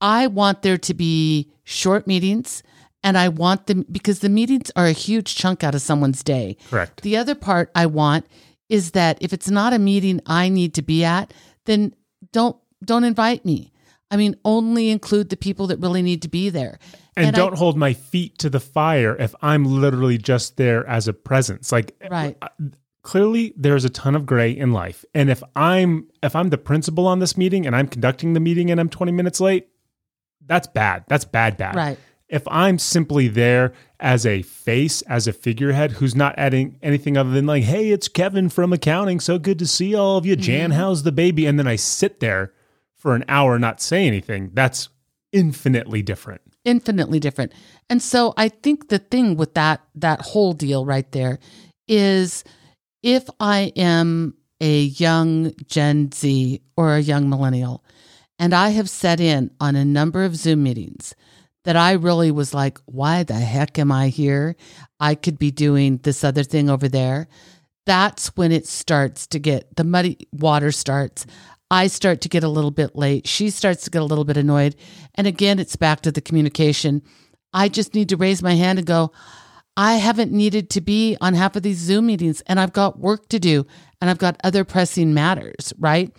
I want there to be short meetings and I want them because the meetings are a huge chunk out of someone's day. Correct. The other part I want is that if it's not a meeting I need to be at, then don't don't invite me. I mean, only include the people that really need to be there. and, I- don't hold my feet to the fire if I'm literally just there as a presence. Like Right. Uh, clearly there's a ton of gray in life. And if I'm if I'm the principal on this meeting and I'm conducting the meeting and I'm 20 minutes late, that's bad. That's bad bad. Right. If I'm simply there as a face, as a figurehead who's not adding anything other than like, "Hey, it's Kevin from accounting. So good to see all of you. Mm-hmm. Jan, how's the baby?" and then I sit there for an hour not say anything, that's infinitely different. infinitely different. And so I think the thing with that that whole deal right there is if I am a young Gen Z or a young millennial and I have set in on a number of Zoom meetings that I really was like, why the heck am I here? I could be doing this other thing over there. That's when it starts to get the muddy water starts. I start to get a little bit late. She starts to get a little bit annoyed. And again, it's back to the communication. I just need to raise my hand and go, I haven't needed to be on half of these Zoom meetings and I've got work to do and I've got other pressing matters, right?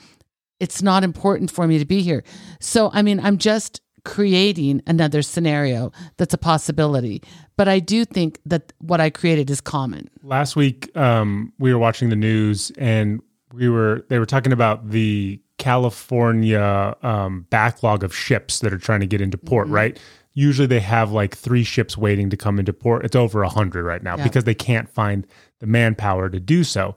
It's not important for me to be here. So, I mean, I'm just creating another scenario that's a possibility. But I do think that what I created is common. last week um, we were watching the news and we were they were talking about the California um, backlog of ships that are trying to get into port. Right. Usually they have like three ships waiting to come into port. It's over a hundred right now Yeah. because they can't find the manpower to do so.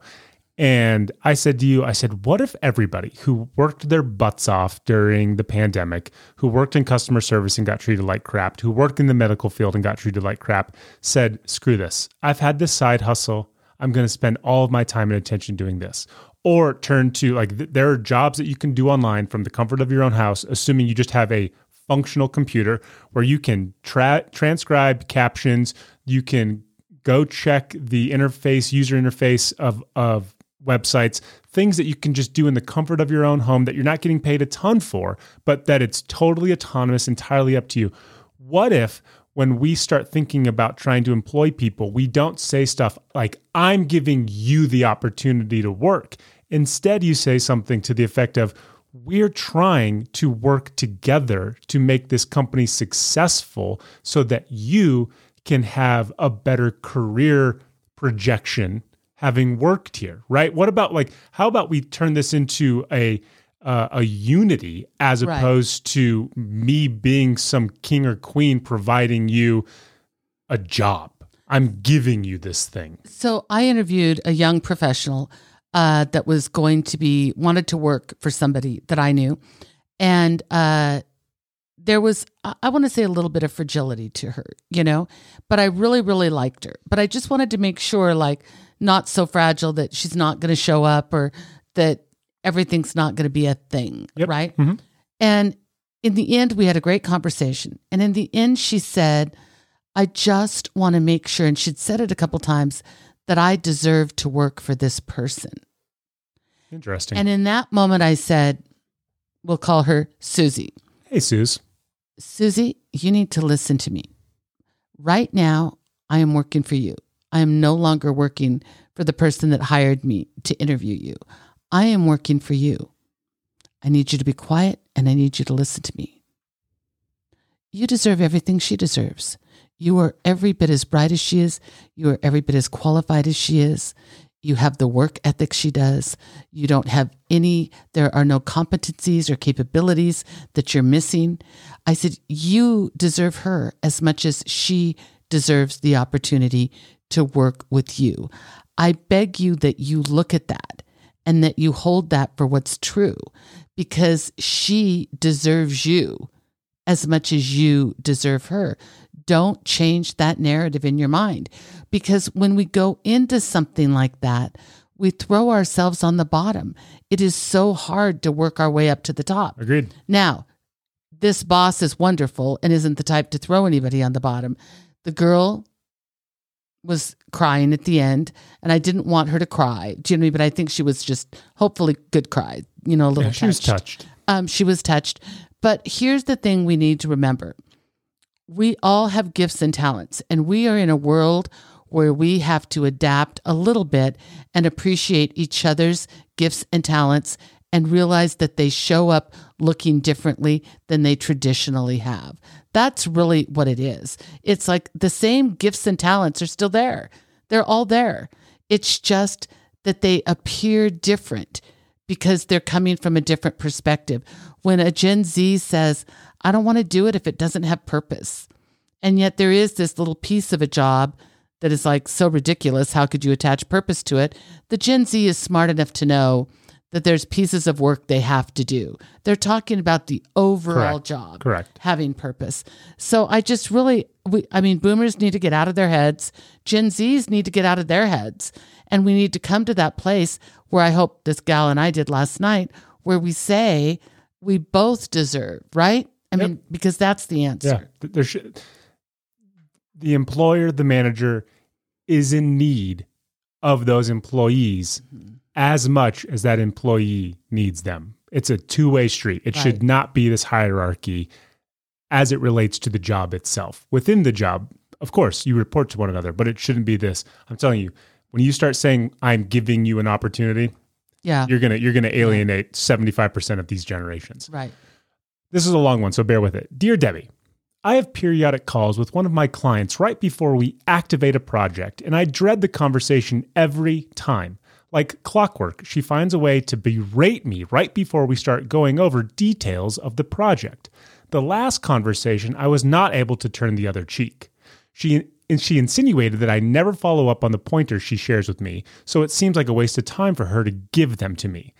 And I said to you, I said, what if everybody who worked their butts off during the pandemic, who worked in customer service and got treated like crap, who worked in the medical field and got treated like crap, said, screw this. I've had this side hustle. I'm going to spend all of my time and attention doing this. Or turn to like, th- there are jobs that you can do online from the comfort of your own house, assuming you just have a functional computer where you can tra- transcribe captions, you can go check the interface, user interface of, of websites, things that you can just do in the comfort of your own home that you're not getting paid a ton for, but that it's totally autonomous, entirely up to you. What if when we start thinking about trying to employ people, we don't say stuff like, I'm giving you the opportunity to work. Instead, you say something to the effect of, we're trying to work together to make this company successful so that you can have a better career projection having worked here, right? What about like how about we turn this into a uh, a unity as Right. opposed to me being some king or queen providing you a job. I'm giving you this thing. So I interviewed a young professional uh, that was going to be wanted to work for somebody that I knew, and uh, there was I, want to say a little bit of fragility to her, you know, but I really really liked her. But I just wanted to make sure, like, not so fragile that she's not going to show up or that everything's not going to be a thing, Yep. right? Mhm. And in the end, we had a great conversation. And in the end, she said, I just want to make sure, and she'd said it a couple times, that I deserve to work for this person. Interesting. And in that moment, I said, We'll call her Susie. hey, Suze. Susie, you need to listen to me. Right now, I am working for you. I am no longer working for the person that hired me to interview you. I am working for you. I need you to be quiet and I need you to listen to me. You deserve everything she deserves. You are every bit as bright as she is. You are every bit as qualified as she is. You have the work ethic she does. You don't have any, there are no competencies or capabilities that you're missing. I said, You deserve her as much as she deserves the opportunity to work with you. I beg you that you look at that and that you hold that for what's true because she deserves you as much as you deserve her. Don't change that narrative in your mind because when we go into something like that, we throw ourselves on the bottom. It is so hard to work our way up to the top. Agreed. Now, this boss is wonderful and isn't the type to throw anybody on the bottom. The girl was crying at the end, and I didn't want her to cry. Do you know what I mean? But I think she was just hopefully good cry, you know, a little Yeah, she was touched. touched. Um, she was touched. But here's the thing we need to remember we all have gifts and talents, and we are in a world where we have to adapt a little bit and appreciate each other's gifts and talents and realize that they show up looking differently than they traditionally have. That's really what it is. It's like the same gifts and talents are still there, they're all there. It's just that they appear different because they're coming from a different perspective. When a Gen Z says, I don't want to do it if it doesn't have purpose. And yet there is this little piece of a job that is like so ridiculous. How could you attach purpose to it? The Gen Z is smart enough to know that there's pieces of work they have to do. They're talking about the overall Correct. job Correct. having purpose. So I just really, we, I mean, boomers need to get out of their heads. Gen Zs need to get out of their heads. And we need to come to that place where I hope this gal and I did last night, where we say we both deserve, right? I Yep. mean, because that's the answer. Yeah, there should the employer, the manager, is in need of those employees Mm-hmm. as much as that employee needs them. It's a two way street. It Right. should not be this hierarchy as it relates to the job itself. Within the job, of course, you report to one another, but it shouldn't be this. I'm telling you, when you start saying I'm giving you an opportunity, Yeah. you're gonna you're gonna alienate 75% of these generations. Right. This is a long one, so bear with it. Dear Debbie, I have periodic calls with one of my clients right before we activate a project, and I dread the conversation every time. Like clockwork, she finds a way to berate me right before we start going over details of the project. The last conversation, I was not able to turn the other cheek. She and she insinuated that I never follow up on the pointers she shares with me, so it seems like a waste of time for her to give them to me.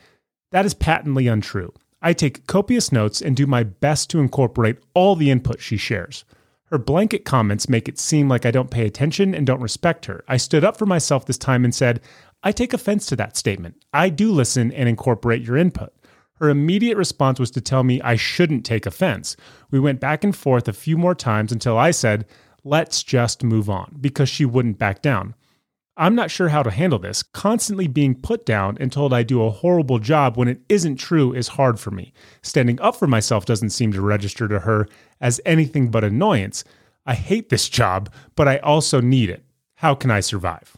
That is patently untrue. I take copious notes and do my best to incorporate all the input she shares. Her blanket comments make it seem like I don't pay attention and don't respect her. I stood up for myself this time and said, I take offense to that statement. I do listen and incorporate your input. Her immediate response was to tell me I shouldn't take offense. We went back and forth a few more times until I said, let's just move on, because she wouldn't back down. I'm not sure how to handle this. Constantly being put down and told I do a horrible job when it isn't true is hard for me. Standing up for myself doesn't seem to register to her as anything but annoyance. I hate this job, but I also need it. How can I survive?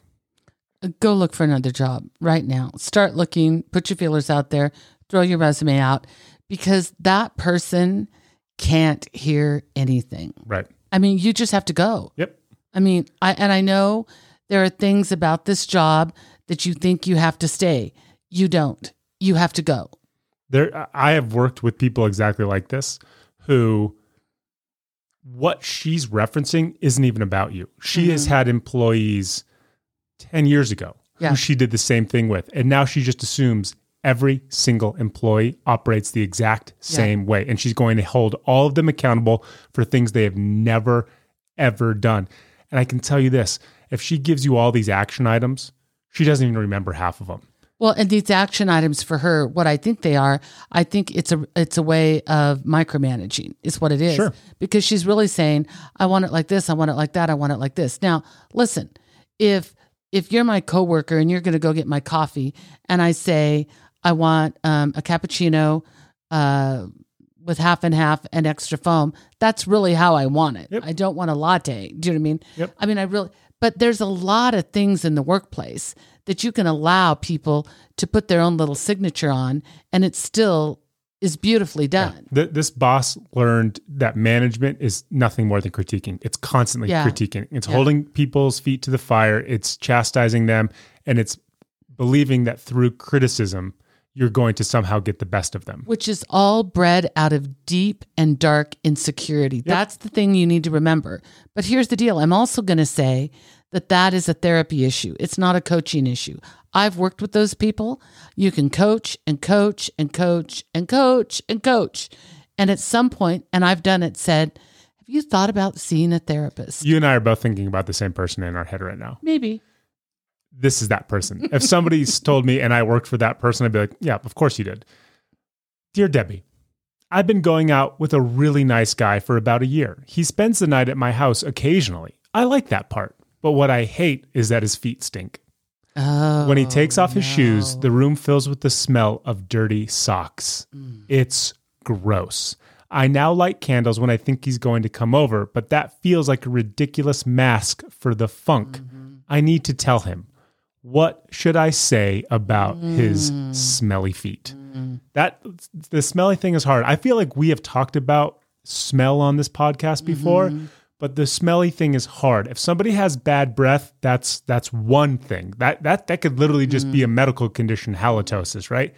Go look for another job right now. Start looking, put your feelers out there, throw your resume out because that person can't hear anything. Right. I mean, you just have to go. Yep. I mean, I and I know there are things about this job that you think you have to stay. You don't. You have to go. There I have worked with people exactly like this who what she's referencing isn't even about you. She has mm-hmm. had employees 10 years ago Yeah. who she did the same thing with. And now she just assumes every single employee operates the exact same way. And she's going to hold all of them accountable for things they have never, ever done. And I can tell you this if she gives you all these action items, she doesn't even remember half of them. Well, and these action items for her, what I think they are, I think it's a it's a way of micromanaging. Is what it is. Sure. Because she's really saying, I want it like this, I want it like that, I want it like this. Now, listen, if if you're my coworker and you're going to go get my coffee, and I say I want um, a cappuccino uh, with half and half and extra foam, that's really how I want it. Yep. I don't want a latte. Do you know what I mean? Yep. I mean, I really, but there's a lot of things in the workplace that you can allow people to put their own little signature on, and it still is beautifully done. Th- this boss learned that management is nothing more than critiquing. It's constantly Yeah. critiquing. It's Yeah. holding people's feet to the fire. It's chastising them, and it's believing that through criticism, you're going to somehow get the best of them. Which is all bred out of deep and dark insecurity. That's the thing you need to remember. But here's the deal I'm also going to say that that is a therapy issue, it's not a coaching issue. I've worked with those people. You can coach and coach and coach and coach and coach. And at some point, and I've done it, said, Have you thought about seeing a therapist? You and I are both thinking about the same person in our head right now. Maybe. This is that person. If somebody's told me and I worked for that person, I'd be like, yeah, of course you did. Dear Debbie, I've been going out with a really nice guy for about a year. He spends the night at my house occasionally. I like that part. But what I hate is that his feet stink. Oh, When he takes oh, off his shoes, the room fills with the smell of dirty socks. Mm. It's gross. I now light candles when I think he's going to come over, but that feels like a ridiculous mask for the funk. Mm-hmm. I need to tell him. What should I say about his mm. smelly feet? Mm. That the smelly thing is hard. I feel like we have talked about smell on this podcast before, mm-hmm. but the smelly thing is hard. If somebody has bad breath, that's that's one thing. That that that could literally just be a mm. medical condition, halitosis, right?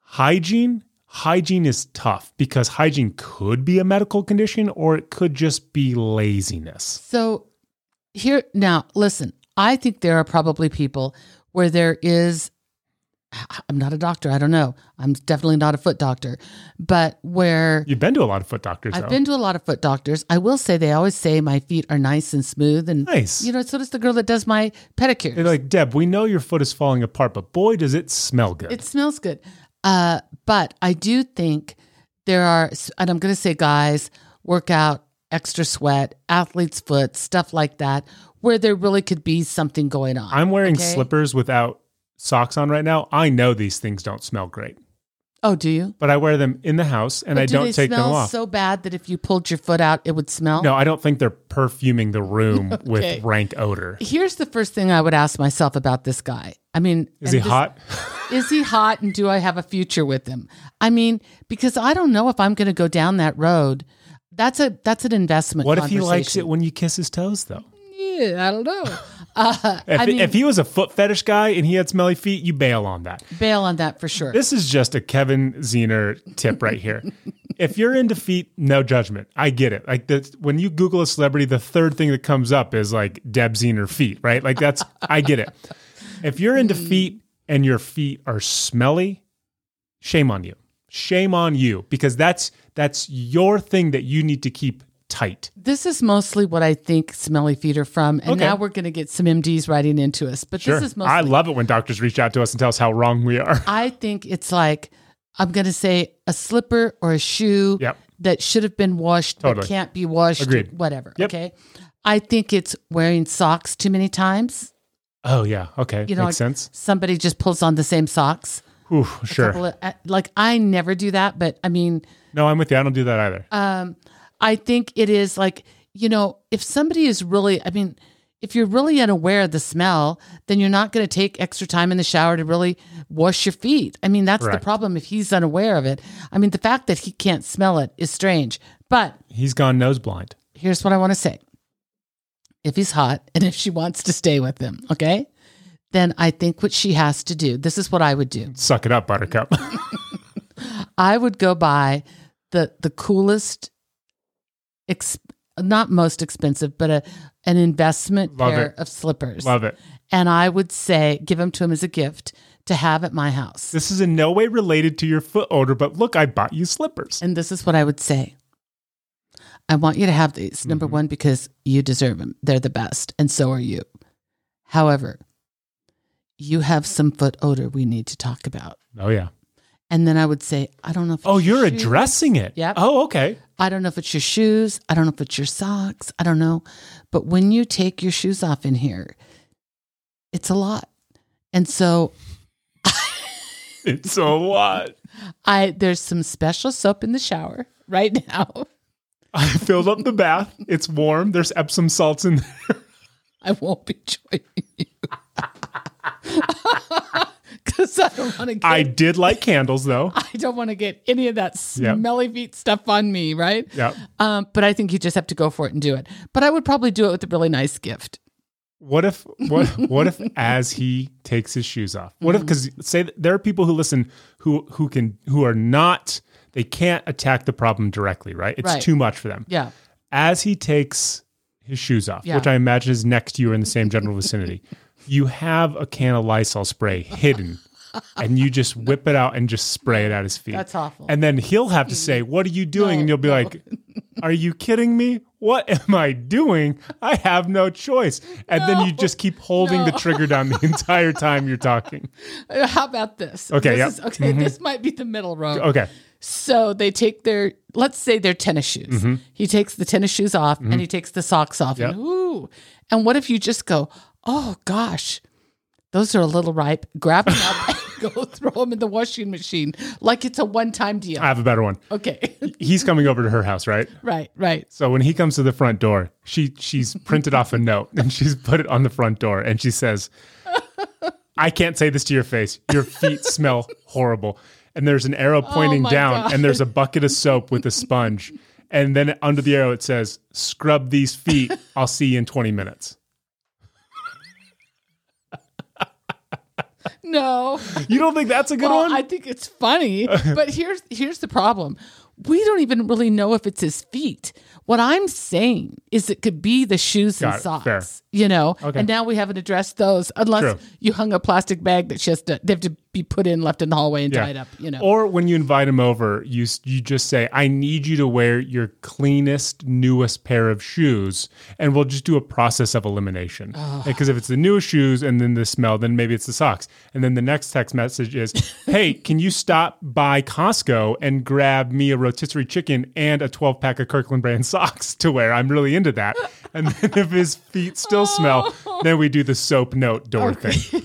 Hygiene, hygiene is tough because hygiene could be a medical condition or it could just be laziness. So here now, listen. I think there are probably people where there is. I'm not a doctor. I don't know. I'm definitely not a foot doctor, but where You've been to a lot of foot doctors, I've though. been to a lot of foot doctors. I will say they always say my feet are nice and smooth and Nice. You know, so does the girl that does my pedicure. They're like, Deb, we know your foot is falling apart, but boy, does it smell good. It smells good. Uh, but I do think there are, and I'm going to say guys, workout, extra sweat, athlete's foot, stuff like that, where there really could be something going on. I'm wearing okay? slippers without socks on right now. I know these things don't smell great, Oh, do you? but I wear them in the house and But I do don't they take them smell off. so bad that if you pulled your foot out, it would smell? no, I don't think they're perfuming the room Okay. with rank odor. Here's the first thing I would ask myself about this guy. I mean, Is he this- hot? Is he hot and do I have a future with him? I mean, because I don't know if I'm going to go down that road. That's a that's an investment. What if he likes it when you kiss his toes, though? Yeah, I don't know. Uh, If, I mean, if he was a foot fetish guy and he had smelly feet, you bail on that. bail on that for sure. This is just a Kevin Zener tip right here. if you're into feet, no judgment. I get it. Like the, when you Google a celebrity, the third thing that comes up is like Deb Zener feet, right? Like that's I get it. If you're into feet and your feet are smelly, shame on you. Shame on you because that's that's your thing that you need to keep tight. This is mostly what I think smelly feet are from, and Okay. now we're going to get some MDs writing into us. But Sure. this is mostly. I love it when doctors reach out to us and tell us how wrong we are. I think it's like I'm going to say a slipper or a shoe Yep. that should have been washed but can't be washed, Agreed. whatever. Yep. Okay. I think it's wearing socks too many times. Oh yeah. Okay. You know, Makes like sense. somebody just pulls on the same socks. Ooh, sure. of- uh, like I never do that, but I mean, No, I'm with you. I don't do that either. um, I think it is like, you know, if somebody is really, I mean, if you're really unaware of the smell, then you're not going to take extra time in the shower to really wash your feet. I mean, that's Correct. the problem if he's unaware of it. I mean, the fact that he can't smell it is strange. But He's gone nose blind. here's what I want to say. If he's hot and if she wants to stay with him, okay? Then I think what she has to do, this is what I would do. Suck it up, Buttercup. I would go buy the the coolest, ex, not most expensive, but a an investment Love pair it. of slippers. Love it. And I would say, give them to him as a gift to have at my house. This is in no way related to your foot odor, but look, I bought you slippers. And this is what I would say. I want you to have these. Number Mhm. one, because you deserve them. They're the best, and so are you. However, you have some foot odor we need to talk about. Oh yeah. And then I would say, I don't know if Oh, you're shoes. addressing it. Yeah. Oh, okay. I don't know if it's your shoes. I don't know if it's your socks. I don't know. But when you take your shoes off in here, it's a lot. And so It's a lot. I there's some special soap in the shower right now. I filled up the bath. It's warm. There's Epsom salts in there. I won't be joining you. Cuz I don't want to get I did light candles though. I don't want to get any of that Yep. smelly feet stuff on me, right? Yep. Um, but I think you just have to go for it and do it. But I would probably do it with a really nice gift. What if what what if as he takes his shoes off? What if because say there are people who listen who who can who are not they can't attack the problem directly, right? It's Right. too much for them. Yeah. As he takes his shoes off, Yeah. which I imagine is next to you or in the same general vicinity, you have a can of Lysol spray hidden. And you just whip it out and just spray it at his feet. That's awful. And then he'll have to mm. say, What are you doing? No, and you'll be no. like, Are you kidding me? What am I doing? I have no choice. And then you just keep holding the trigger down the entire time you're talking. Uh, How about this? Okay, This yep. is- okay, mm-hmm. this might be the middle road. Okay. So they take their, let's say their tennis shoes. Mm-hmm. He takes the tennis shoes off and mm-hmm. he takes the socks off. Yep. And ooh. And what if you just go, oh gosh, those are a little ripe. Grab them up go throw them in the washing machine like it's a one time deal. I have a better one. okay. He's coming over to her house, right? right, right. So when he comes to the front door, she she's printed off a note and she's put it on the front door and she says, I can't say this to your face. Your feet smell horrible. And there's an arrow oh pointing my down God. and there's a bucket of soap with a sponge. And then under the arrow it says, Scrub these feet. I'll see you in 20 minutes. No. You don't think that's a good well, one? I think it's funny, but here's here's the problem. We don't even really know if it's his feet. What I'm saying is it could be the shoes Got and it. socks. Fair. You know? Okay. And now we haven't addressed those unless True. you hung a plastic bag that she has to they have to be put in, left in the hallway and Yeah. tied up, you know. Or when you invite him over, you you just say, "I need you to wear your cleanest, newest pair of shoes," and we'll just do a process of elimination. Because if it's the newest shoes and then the smell, then maybe it's the socks. And then the next text message is, "Hey, can you stop by Costco and grab me a rotisserie chicken and a 12 pack of Kirkland brand socks to wear? I'm really into that." And then if his feet still smell, then we do the soap note door thing.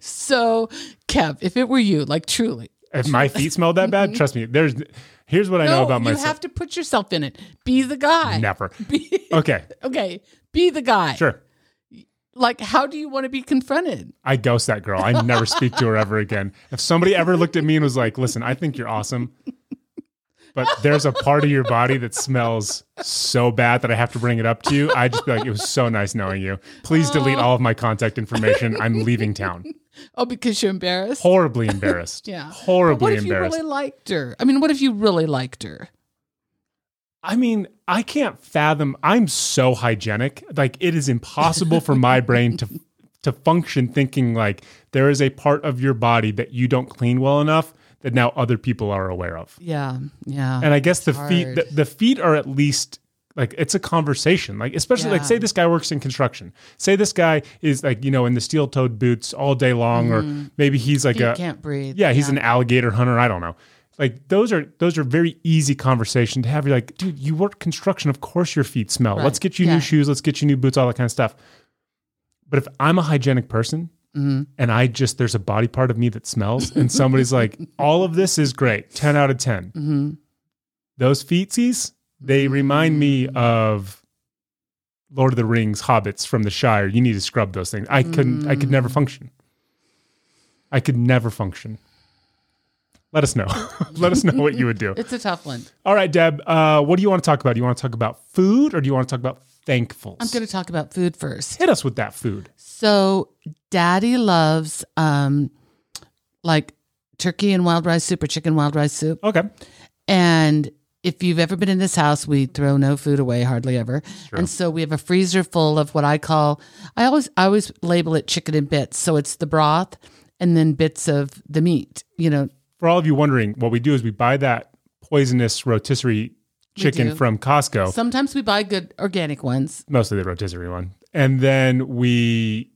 So Kev, if it were you, like truly. If my feet smelled that bad, trust me. There's here's what I know about about you have to put yourself in it. Be the guy. Never. Be, Okay, okay. Be the guy. sure. Like, how do you want to be confronted? I ghost that girl. I never speak to her ever again. If somebody ever looked at me and was like, "Listen, I think you're awesome, but there's a part of your body that smells so bad that I have to bring it up to you," I just be like, "It was so nice knowing you. Please delete all of my contact information. I'm leaving town." Oh, because you're embarrassed? Horribly embarrassed. Yeah. Horribly what if embarrassed. you really liked her? I mean, what if you really liked her? I mean, I can't fathom. I'm so hygienic. Like it is impossible for my brain to to function thinking like there is a part of your body that you don't clean well enough that now other people are aware of. Yeah, yeah. And I guess the feet the, the feet are at least like it's a conversation. Like especially like say this guy works in construction. Say this guy is like you know in the steel toed boots all day long, or mm-hmm. maybe he's like a can't breathe. yeah he's an alligator hunter. I don't know. Like those are those are very easy conversation to have. You're like, dude, you work construction. Of course your feet smell. Right. Let's get you Yeah. new shoes. Let's get you new boots. All that kind of stuff. But if I'm a hygienic person Mm-hmm. and I just there's a body part of me that smells, and somebody's like, all of this is great, ten out of 10 Mm-hmm. Those feetsies, they remind me of Lord of the Rings hobbits from the Shire. You need to scrub those things. I couldn't. I could never Mm. function. I could never function. Let us know. Let us know what you would do. It's a tough one. All right, Deb. Uh, what do you want to talk about? Do you want to talk about food, or do you want to talk about thankfuls? I'm going to talk about food first. hit us with that food. So, Daddy loves um, like turkey and wild rice soup or chicken wild rice soup. Okay. And if you've ever been in this house, we throw no food away hardly ever. And so we have a freezer full of what I call I always I always label it chicken in bits. So it's the broth and then bits of the meat. You know, For all of you wondering, what we do is we buy that poisonous rotisserie chicken from Costco. sometimes we buy good organic ones. mostly the rotisserie one. And then we,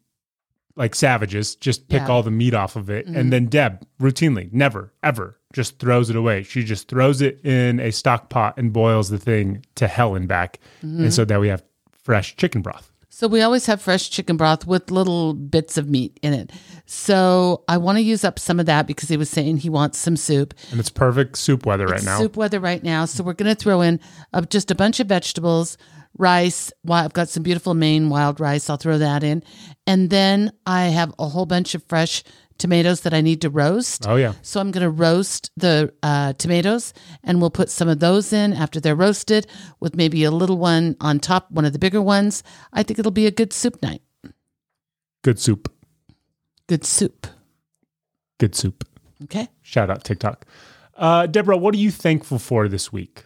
like savages, just pick Yeah. Mm-hmm. all the meat off of it. And then Deb routinely, never, ever, just throws it away. She just throws it in a stock pot and boils the thing to hell and back. Mm-hmm. And so that we have fresh chicken broth. So we always have fresh chicken broth with little bits of meat in it. So I want to use up some of that because he was saying he wants some soup. And it's perfect soup weather right It's now. soup weather right now. So we're going to throw in uh, just a bunch of vegetables, rice. I've got some beautiful Maine wild rice. I'll throw that in. And then I have a whole bunch of fresh tomatoes that I need to roast. Oh, yeah. So I'm going to roast the uh, tomatoes and we'll put some of those in after they're roasted with maybe a little one on top, one of the bigger ones. I think it'll be a good soup night. Good soup. Good soup. Good soup. Okay. Shout out TikTok. Uh, Deborah, what are you thankful for this week?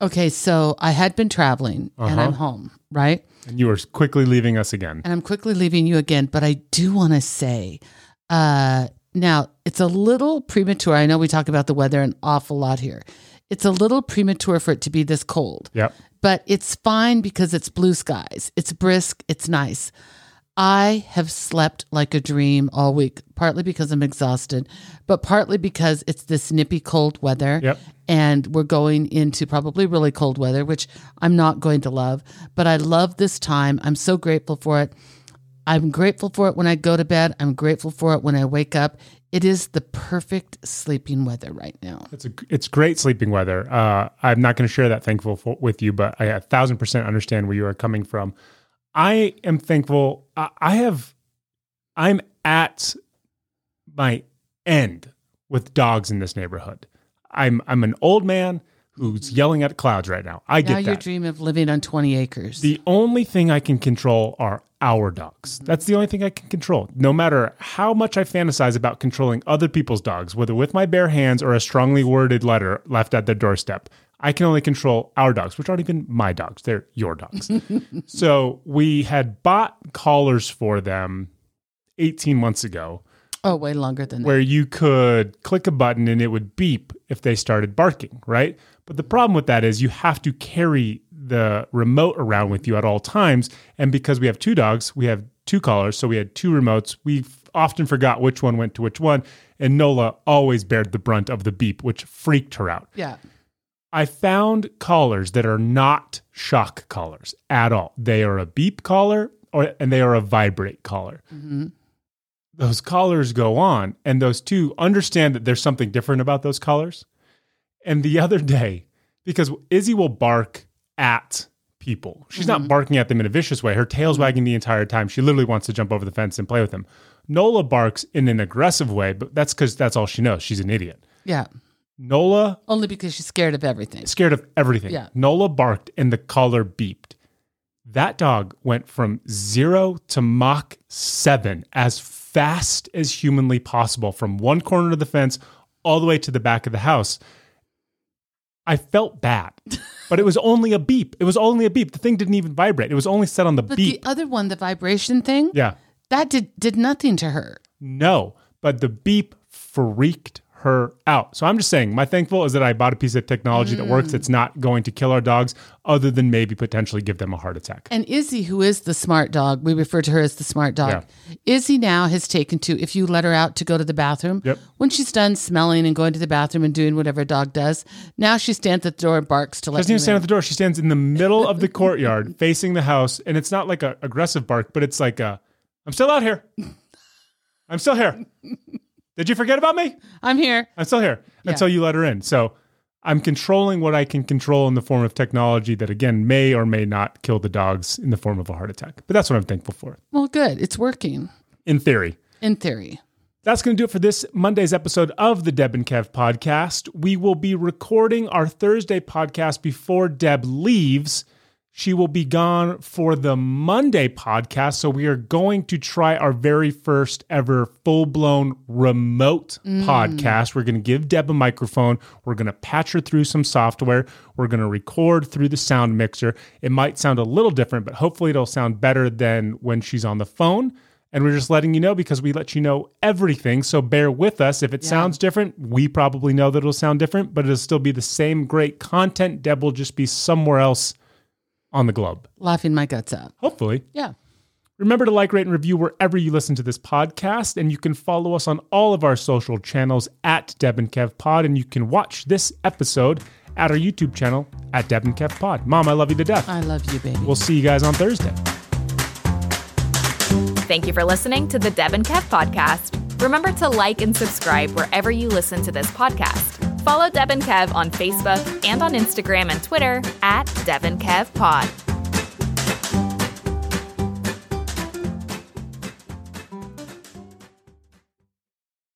Okay. So I had been traveling and I'm home, right? And you are quickly leaving us again. and I'm quickly leaving you again, but I do want to say, uh, now it's a little premature. I know we talk about the weather an awful lot here. It's a little premature for it to be this cold, Yep. but it's fine because it's blue skies. It's brisk. It's nice. I have slept like a dream all week, partly because I'm exhausted, but partly because it's this nippy cold weather. Yep. And we're going into probably really cold weather, which I'm not going to love, but I love this time. I'm so grateful for it. I'm grateful for it when I go to bed. I'm grateful for it when I wake up. It is the perfect sleeping weather right now. It's a it's great sleeping weather. Uh, I'm not going to share that thankful for, with you, but I a thousand percent understand where you are coming from. I am thankful. I, I have. I'm at my end with dogs in this neighborhood. I'm I'm an old man who's yelling at clouds right now. I Now get your that. dream of living on 20 acres. The only thing I can control are our dogs. Mm-hmm. That's the only thing I can control. No matter how much I fantasize about controlling other people's dogs, whether with my bare hands or a strongly worded letter left at their doorstep, I can only control our dogs, which aren't even my dogs. They're your dogs. so we had bought collars for them 18 months ago oh, way longer than that. where you could click a button and it would beep if they started barking, right? But the problem with that is you have to carry the remote around with you at all times. And because we have two dogs, we have two collars, so we had two remotes. We often forgot which one went to which one. And Nola always bared the brunt of the beep, which freaked her out. Yeah. I found collars that are not shock collars at all. They are a beep collar or and they are a vibrate collar. Mm-hmm. Those collars go on, and those two understand that there's something different about those collars. And the other day, because Izzy will bark at people, she's not mm-hmm. barking at them in a vicious way. Her tail's mm-hmm. wagging the entire time. She literally wants to jump over the fence and play with them. Nola barks in an aggressive way, but that's because that's all she knows. She's an idiot. Yeah. Nola Only because she's scared of everything. scared of everything. Yeah. Nola barked and the collar beeped. That dog went from zero to Mach 7 as fast as humanly possible from one corner of the fence all the way to the back of the house. I felt bad, but it was only a beep. It was only a beep. The thing didn't even vibrate. It was only set on the But beep. the other one, the vibration thing, yeah. that did did nothing to her. No, but the beep freaked her out. So I'm just saying, my thankful is that I bought a piece of technology that works. It's not going to kill our dogs, other than maybe potentially give them a heart attack. And Izzy, who is the smart dog, we refer to her as the smart dog. Izzy now has taken to, if you let her out to go to the bathroom, Yep. when she's done smelling and going to the bathroom and doing whatever a dog does, now she stands at the door and barks to let Doesn't even stand in. at the door. She stands in the middle of the courtyard, facing the house, and it's not like a aggressive bark, but it's like a, "I'm still out here. I'm still here. Did you forget about me? I'm here. I'm still here." Until you let her in. So I'm controlling what I can control in the form of technology that, again, may or may not kill the dogs in the form of a heart attack. But that's what I'm thankful for, Well, good. It's working in theory. in theory. That's going to do it for this Monday's episode of the Deb and Kev podcast. We will be recording our Thursday podcast before Deb leaves. She will be gone for the Monday podcast. So we are going to try our very first ever full blown remote mm. podcast. We're going to give Deb a microphone. We're going to patch her through some software. We're going to record through the sound mixer. It might sound a little different, but hopefully it'll sound better than when she's on the phone. And we're just letting you know because we let you know everything. So bear with us. If it sounds different, we probably know that it'll sound different, but it'll still be the same great content. Deb will just be somewhere else on the globe. Laughing my guts out. Hopefully. Yeah. Remember to like, rate, and review wherever you listen to this podcast. And you can follow us on all of our social channels at Deb and Kev Pod. And you can watch this episode at our YouTube channel at Deb and Kev Pod. Mom, I love you to death. I love you, baby. We'll see you guys on Thursday. Thank you for listening to the Deb and Kev podcast. Remember to like and subscribe wherever you listen to this podcast. Follow Deb and Kev on Facebook and on Instagram and Twitter at Deb and Kev Pod.